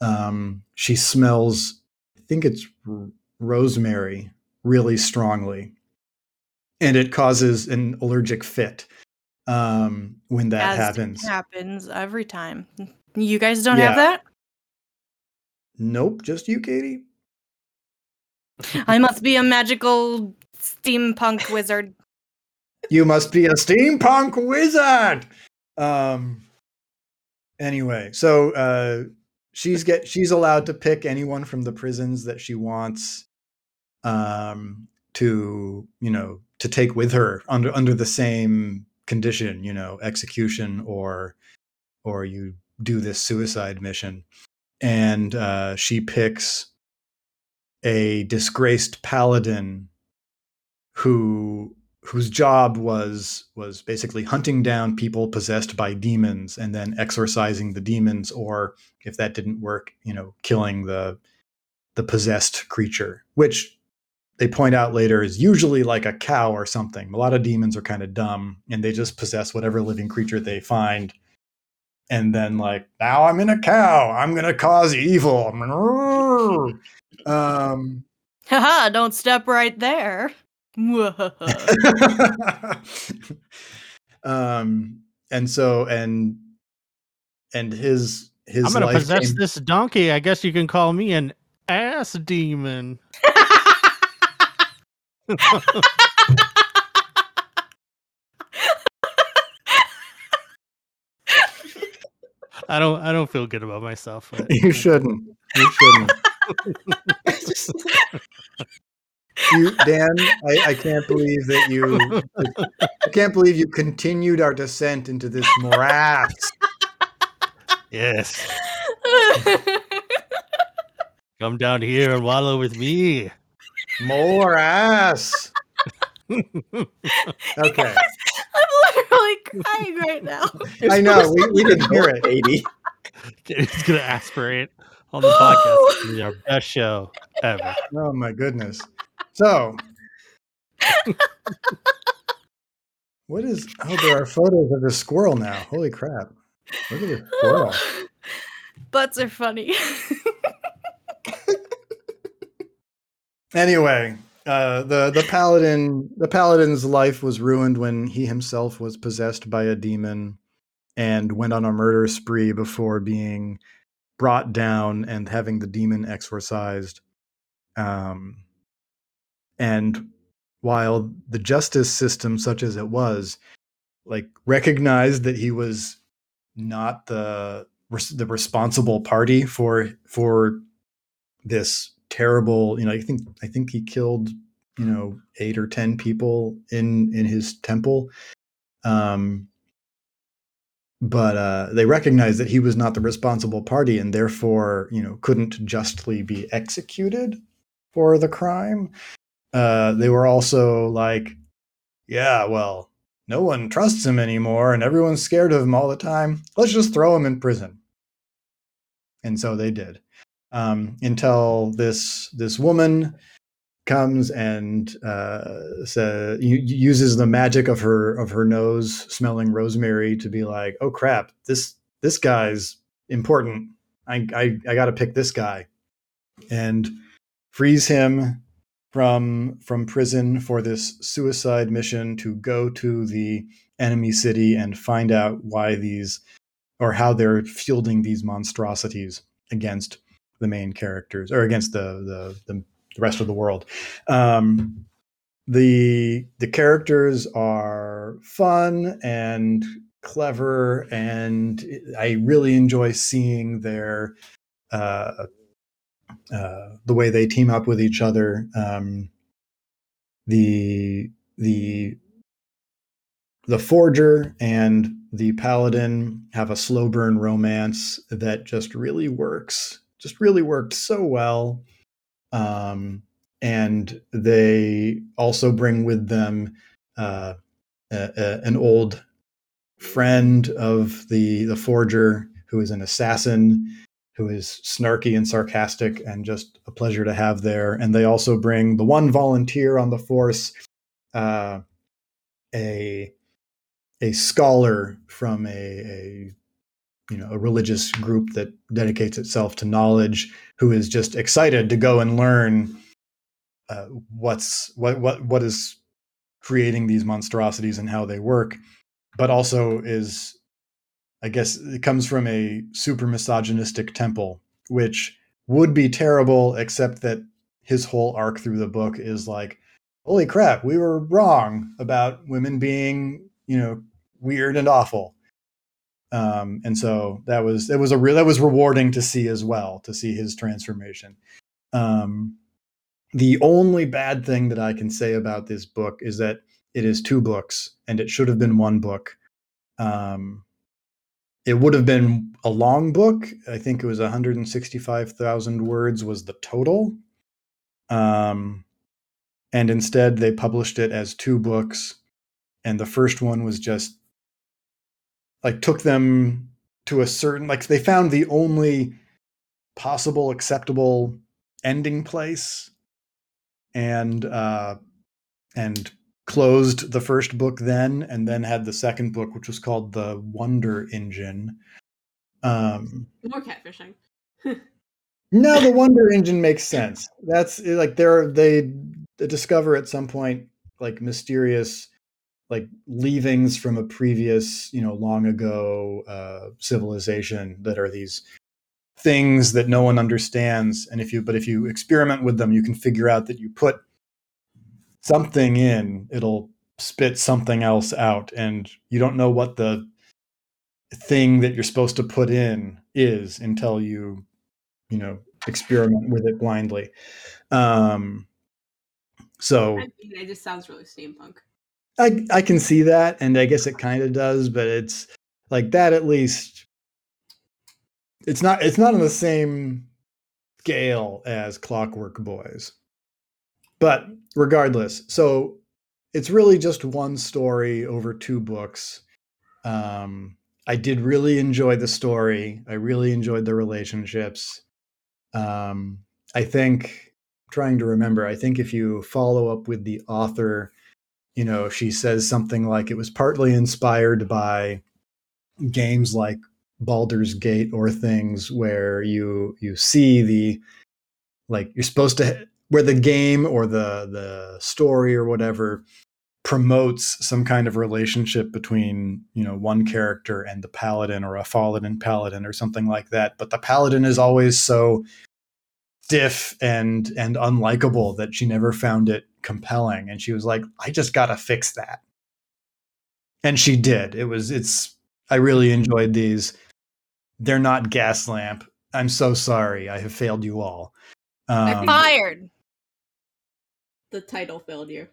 um, she smells. I think it's r- rosemary really strongly and it causes an allergic fit um, when that As happens. happens every time. You guys don't Yeah. have that? Nope, just you, Katie. I must be a magical steampunk wizard. You must be a steampunk wizard. Um. Anyway, so uh, she's get she's allowed to pick anyone from the prisons that she wants, um, to you know to take with her under under the same condition, you know, execution or or you do this suicide mission, and uh, she picks a disgraced paladin who whose job was was basically hunting down people possessed by demons and then exorcising the demons or if that didn't work you know killing the the possessed creature which they point out later is usually like a cow or something a lot of demons are kind of dumb and they just possess whatever living creature they find and then like now I'm in a cow. I'm gonna cause evil. um, Haha, don't step right there. um, and so and and his his I'm gonna possess came- this donkey. I guess you can call me an ass demon. I don't. I don't feel good about myself. but- You shouldn't. You shouldn't. you, Dan, I, I can't believe that you. I can't believe you continued our descent into this morass. Yes. Come down here and wallow with me. Morass. Okay. I'm literally crying right now. I know. We, we didn't hear it. baby. He's gonna aspirate on the podcast. It's gonna our best show ever. Oh my goodness. So, what is? Oh, there are photos of the squirrel now. Holy crap! Look at the squirrel. Butts are funny. Anyway, uh, the the paladin the paladin's life was ruined when he himself was possessed by a demon and went on a murder spree before being brought down and having the demon exorcised. Um, and while the justice system, such as it was, like recognized that he was not the the responsible party for for this terrible you know i think i think he killed you know eight or ten people in in his temple. Um but uh they recognized that he was not the responsible party and therefore you know couldn't justly be executed for the crime. Uh they were also like yeah well no one trusts him anymore and everyone's scared of him all the time. Let's just throw him in prison. And so they did um, until this this woman comes and uh, sa- uses the magic of her of her nose smelling rosemary to be like, oh crap, this this guy's important. I I, I got to pick this guy, and frees him from from prison for this suicide mission to go to the enemy city and find out why these or how they're fielding these monstrosities against the main characters or against the the, the, the rest of the world. Um, the the characters are fun and clever, and I really enjoy seeing their uh, uh, the way they team up with each other. Um, the the the forger and the paladin have a slow burn romance that just really works just really worked so well um, and they also bring with them uh, a, a, an old friend of the the forger who is an assassin who is snarky and sarcastic and just a pleasure to have there. And they also bring the one volunteer on the force uh, a a scholar from a, a you know a religious group that dedicates itself to knowledge who is just excited to go and learn uh, what's what what what is creating these monstrosities and how they work but also is i guess it comes from a super misogynistic temple which would be terrible except that his whole arc through the book is like holy crap we were wrong about women being you know weird and awful um, and so that was it was a real that was rewarding to see as well to see his transformation. Um, the only bad thing that i can say about this book is that it is two books and it should have been one book. Um, it would have been a long book. I think it was 165000 words was the total. Um, and instead they published it as two books. And the first one was just like took them to a certain like they found the only possible acceptable ending place and uh and closed the first book then and then had the second book which was called the wonder engine Um, More catfishing. no, the Wonder Engine makes sense. That's like they're they discover at some point like mysterious like leavings from a previous you know long ago uh, civilization that are these things that no one understands. And if you but if you experiment with them you can figure out that you put something in it'll spit something else out. And you don't know what the thing that you're supposed to put in is until you you know experiment with it blindly. Um so I mean, it just sounds really steampunk. I I can see that, and I guess it kind of does, but it's like that at least. It's not. It's not on the same scale as Clockwork Boys, but regardless, so it's really just one story over two books. Um, I did really enjoy the story. I really enjoyed the relationships. Um, I think trying to remember. I think if you follow up with the author, you know, she says something like it was partly inspired by games like Baldur's Gate or things where you you see the like you're supposed to where the game or the the story or whatever promotes some kind of relationship between you know one character and the paladin or a fallen paladin or something like that. But the paladin is always so stiff and and unlikable that she never found it compelling. And she was like i just gotta fix that. And she did. It was it's i really enjoyed these. They're not gas lamp. I'm so sorry. I have failed you all. Um, Fired. The title failed you.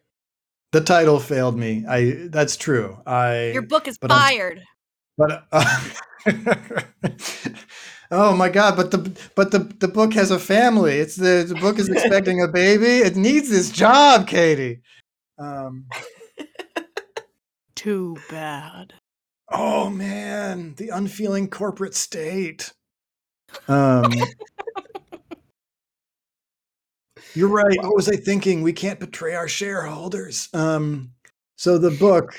the title failed me. I that's true. I Your book is but I'm- fired. but uh, oh my god but the but the the book has a family. It's the the book is expecting a baby. It needs this job katie. Um Too bad. oh man the unfeeling corporate state. Um you're right. What was i thinking? We can't betray our shareholders. Um so the book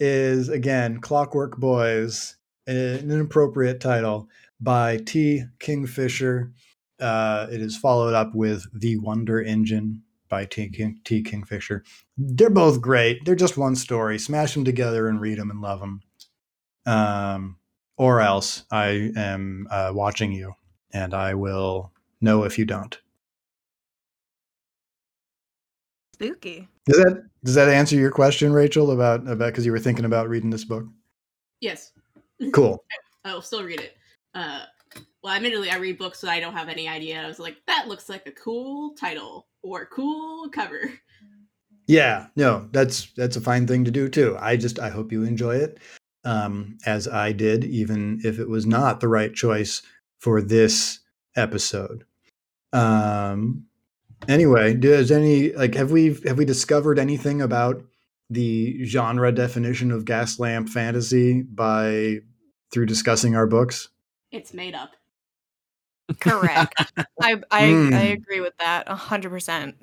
is again clockwork boys an inappropriate title by t. Kingfisher. Uh, it is followed up with the wonder engine by t, King, t. Kingfisher. They're both great. They're just one story. Smash them together and read them and love them um, or else i am uh, watching you and i will know if you don't. Spooky. does that does that answer your question rachel about about because you were thinking about reading this book? Yes. cool. I will still read it. Uh, well, admittedly, I read books that I don't have any idea. I was like, that looks like a cool title or cool cover. Yeah, no, that's that's a fine thing to do too. I just I hope you enjoy it, um, as I did, even if it was not the right choice for this episode. Um, anyway, does any like have we have we discovered anything about the genre definition of gas lamp fantasy by through discussing our books? It's made up. Correct. I I, I Hmm. agree with that a hundred percent.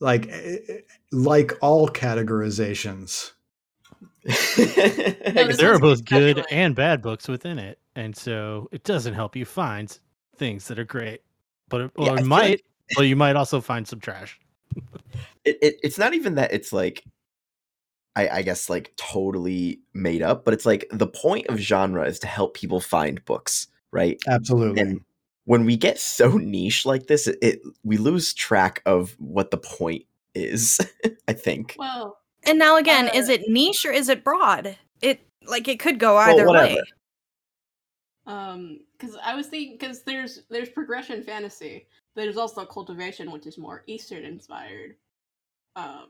Like eh, eh, like all categorizations. this there are both good speculative. and bad books within it, and so it doesn't help you find things that are great. But it, Yeah, or I it might, like- but you might also find some trash. it, it, it's not even that it's like I, I guess like totally made up, but it's like the point of genre is to help people find books, right? Absolutely. And when we get so niche like this, it, it we lose track of what the point is. I think. Well, And now again, is Uh, it niche or is it broad? It like it could go either whatever. way. um, because I was thinking, because there's there's progression fantasy, but there's also cultivation, which is more Eastern inspired. Um,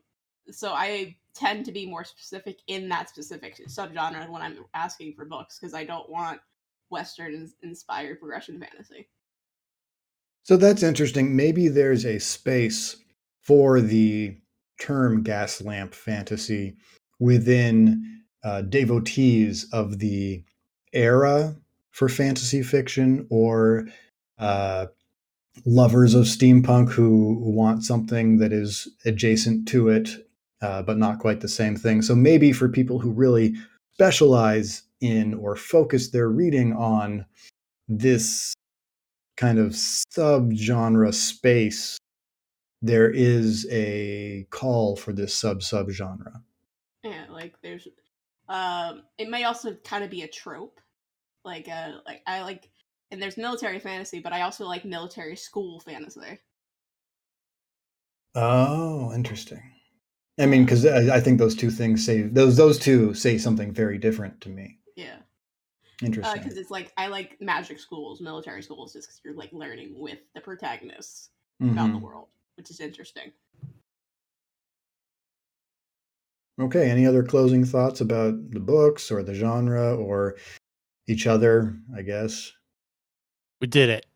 so I tend to be more specific in that specific subgenre when I'm asking for books because I don't want Western inspired progression fantasy. So that's interesting. Maybe there's a space for the term gas lamp fantasy within uh, devotees of the era for fantasy fiction or uh, lovers of steampunk who want something that is adjacent to it, uh, but not quite the same thing. So maybe for people who really specialize in or focus their reading on this kind of subgenre space, there is a call for this sub subgenre. Yeah, like there's um it may also kind of be a trope. Like uh like I like and there's military fantasy, but I also like military school fantasy. Oh, interesting. I mean, because I, I think those two things say those those two say something very different to me. Yeah. Interesting. because it's like I like magic schools, military schools, just because you're like learning with the protagonists about the Mhm. world, which is interesting. Okay. Any other closing thoughts about the books or the genre or each other? I guess We did it.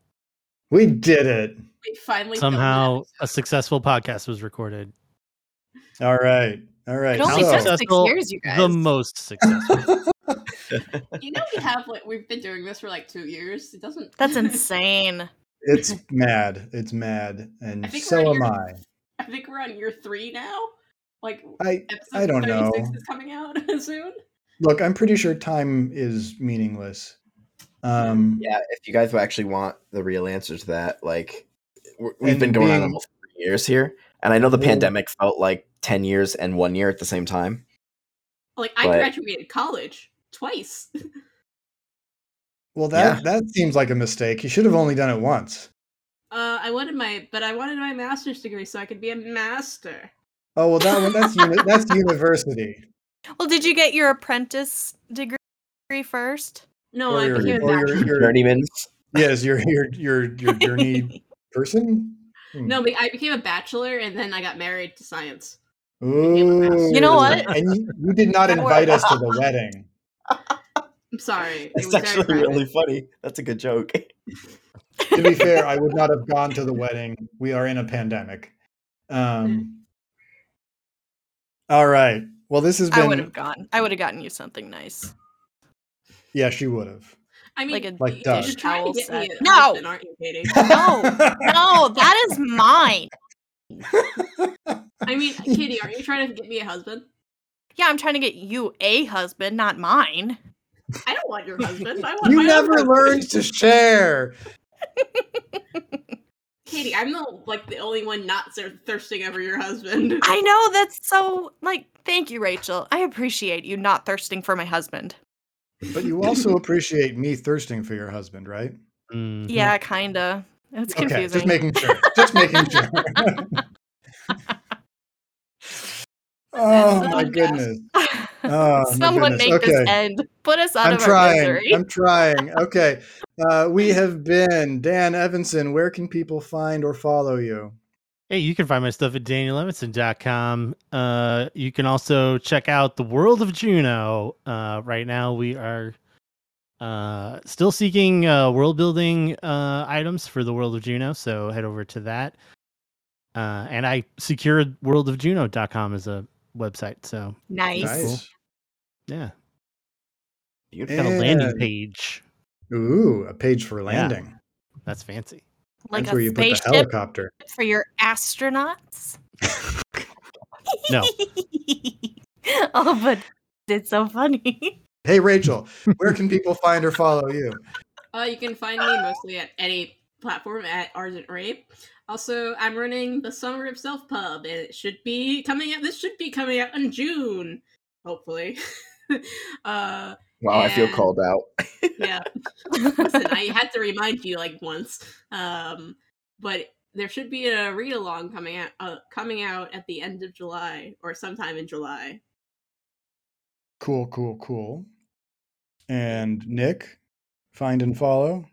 we did it. We finally Somehow, a successful podcast was recorded. All right. All right. It only How took six successful? years, you guys. The most successful. You know, we have like we've been doing this for like two years. It doesn't. That's insane. it's mad. It's mad, and so we're am here- I. I think we're on year three now. Like I I don't know. is coming out soon. look. I'm pretty sure time is meaningless. Um, Yeah, if you guys actually want the real answer to that, like we're- we've been going on almost three years here, and I know the Well- pandemic felt like ten years and one year at the same time. Like I But- graduated college twice. Well, that Yeah. that seems like a mistake. You should have only done it once. Uh, I wanted my, but I wanted my master's degree so I could be a master. Oh well, that one that's uni- that's university. Well, did you get your apprentice degree first? No, Or I your- became a or your- your- Journeyman's. Yes, your your your your journey person. Hmm. No, but I became a bachelor and then I got married to science. Ooh, You know what? And you, you did not invite us to the wedding. I'm sorry. It That's was very actually private. really funny. That's a good joke. To be fair, I would not have gone to the wedding. We are in a pandemic. Um. All right. Well, this has been. I would been. have gone. I would have gotten you something nice. Yeah, she would have. I mean, Like a Like you're dish trying towel to get me set. a No! husband, aren't you, Katie? No, no, that is mine. I mean, Katie, aren't you trying to get me a husband? Yeah, I'm trying to get you a husband, not mine. I don't want your husband. I want You my never husband. learned to share. Katie, I'm the like the only one not thirsting over your husband. I know that's so like thank you, Rachel. I appreciate you not thirsting for my husband. But you also appreciate me thirsting for your husband, right? Mhm. Yeah, kinda. It's Okay, confusing. just making sure. Just making sure. Oh my goodness. Oh, my Someone goodness. make this end. Put us out I'm of our trying. misery. I'm trying. Okay. Uh, we have been Dan Evanson. Where can people find or follow you? Hey, you can find my stuff at danielevinson.com. Uh, you can also check out the World of Juno. Uh, right now, we are uh, still seeking uh, world building uh, items for the World of Juno, so head over to that. Uh, and I secured worldofjuno.com as a website, so nice. Nice. yeah, Beautiful. got a landing page. Ooh, a page for landing. That's fancy. Like That's where a you put the helicopter. for your astronauts. No. oh, but it's so funny. Hey, Rachel, where can people find or follow you? Uh, you can find me mostly at any platform at Argent Rape. Also, I'm running the Summer of Self Pub, and it should be coming out. This should be coming out in June, hopefully. uh, Wow, I feel called out. yeah. Listen, I had to remind you like once. Um, but there should be a read along coming out uh, coming out at the end of July or sometime in July. Cool, cool, cool. And Nick, find and follow.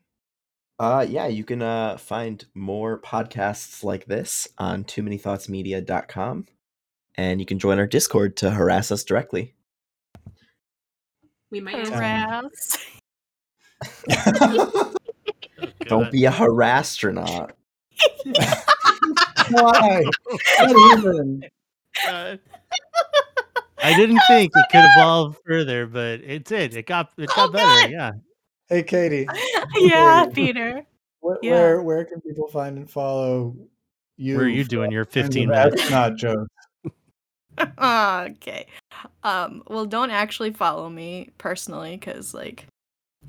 Uh, yeah, you can uh, find more podcasts like this on too many thoughts media.com and you can join our Discord to harass us directly. We might answer. Harass. Don't be a harastronaut. Why? Not even. Uh, I didn't think it could evolve further, but it did. It got it got Oh, better. God. Yeah. Hey, Katie, yeah, Peter. where, Yeah. where where can people find and follow you? Where are you doing your for- and 15 that's minutes? not joke. okay. Um, well, don't actually follow me personally because, like,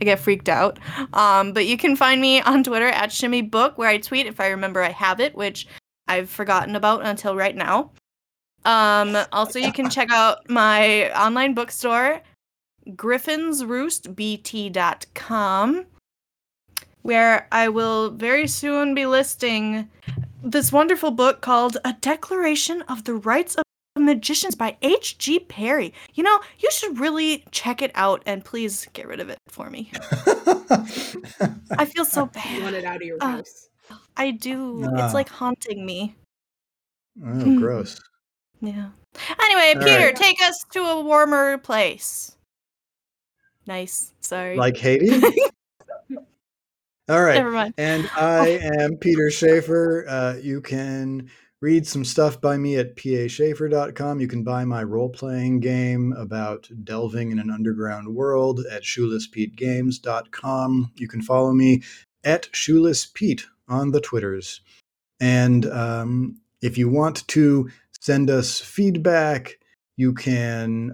I get freaked out. Um, but you can find me on Twitter at Shimmy Book, where I tweet if I remember I have it, which I've forgotten about until right now. Um, also, you can check out my online bookstore, griffinsroostbt.com, where I will very soon be listing this wonderful book called A Declaration of the Rights of Magicians by H.G. Parry. You know, you should really check it out and please get rid of it for me. I feel so You bad. want it out of your Uh, house. I do. Ah. It's like haunting me. oh, gross. Yeah. Anyway, All Peter, right. take us to a warmer place. Nice. Sorry. Like Haiti? All right. Never mind. And I am Peter Schaefer. Uh, you can read some stuff by me at paschaefer.com. You can buy my role playing game about delving in an underground world at shoelesspetegames.com. You can follow me at shoelesspete on the Twitters. And um, if you want to send us feedback, you can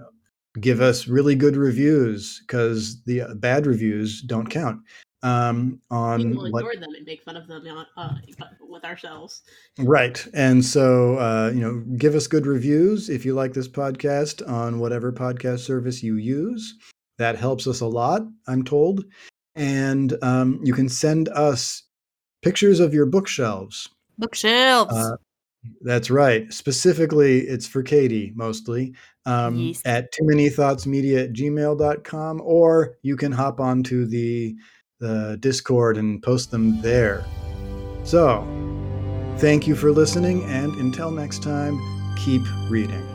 give us really good reviews because the uh, bad reviews don't count. Um, on We will what- ignore them and make fun of them uh, with ourselves. Right. And so, uh, you know, give us good reviews if you like this podcast on whatever podcast service you use. That helps us a lot, I'm told. And um, you can send us pictures of your bookshelves. Bookshelves. Uh, that's right. Specifically, it's for Katie mostly um, Yes. at too many thoughts media at gmail.com, or you can hop onto the, the Discord and post them there. So, thank you for listening, and until next time, keep reading.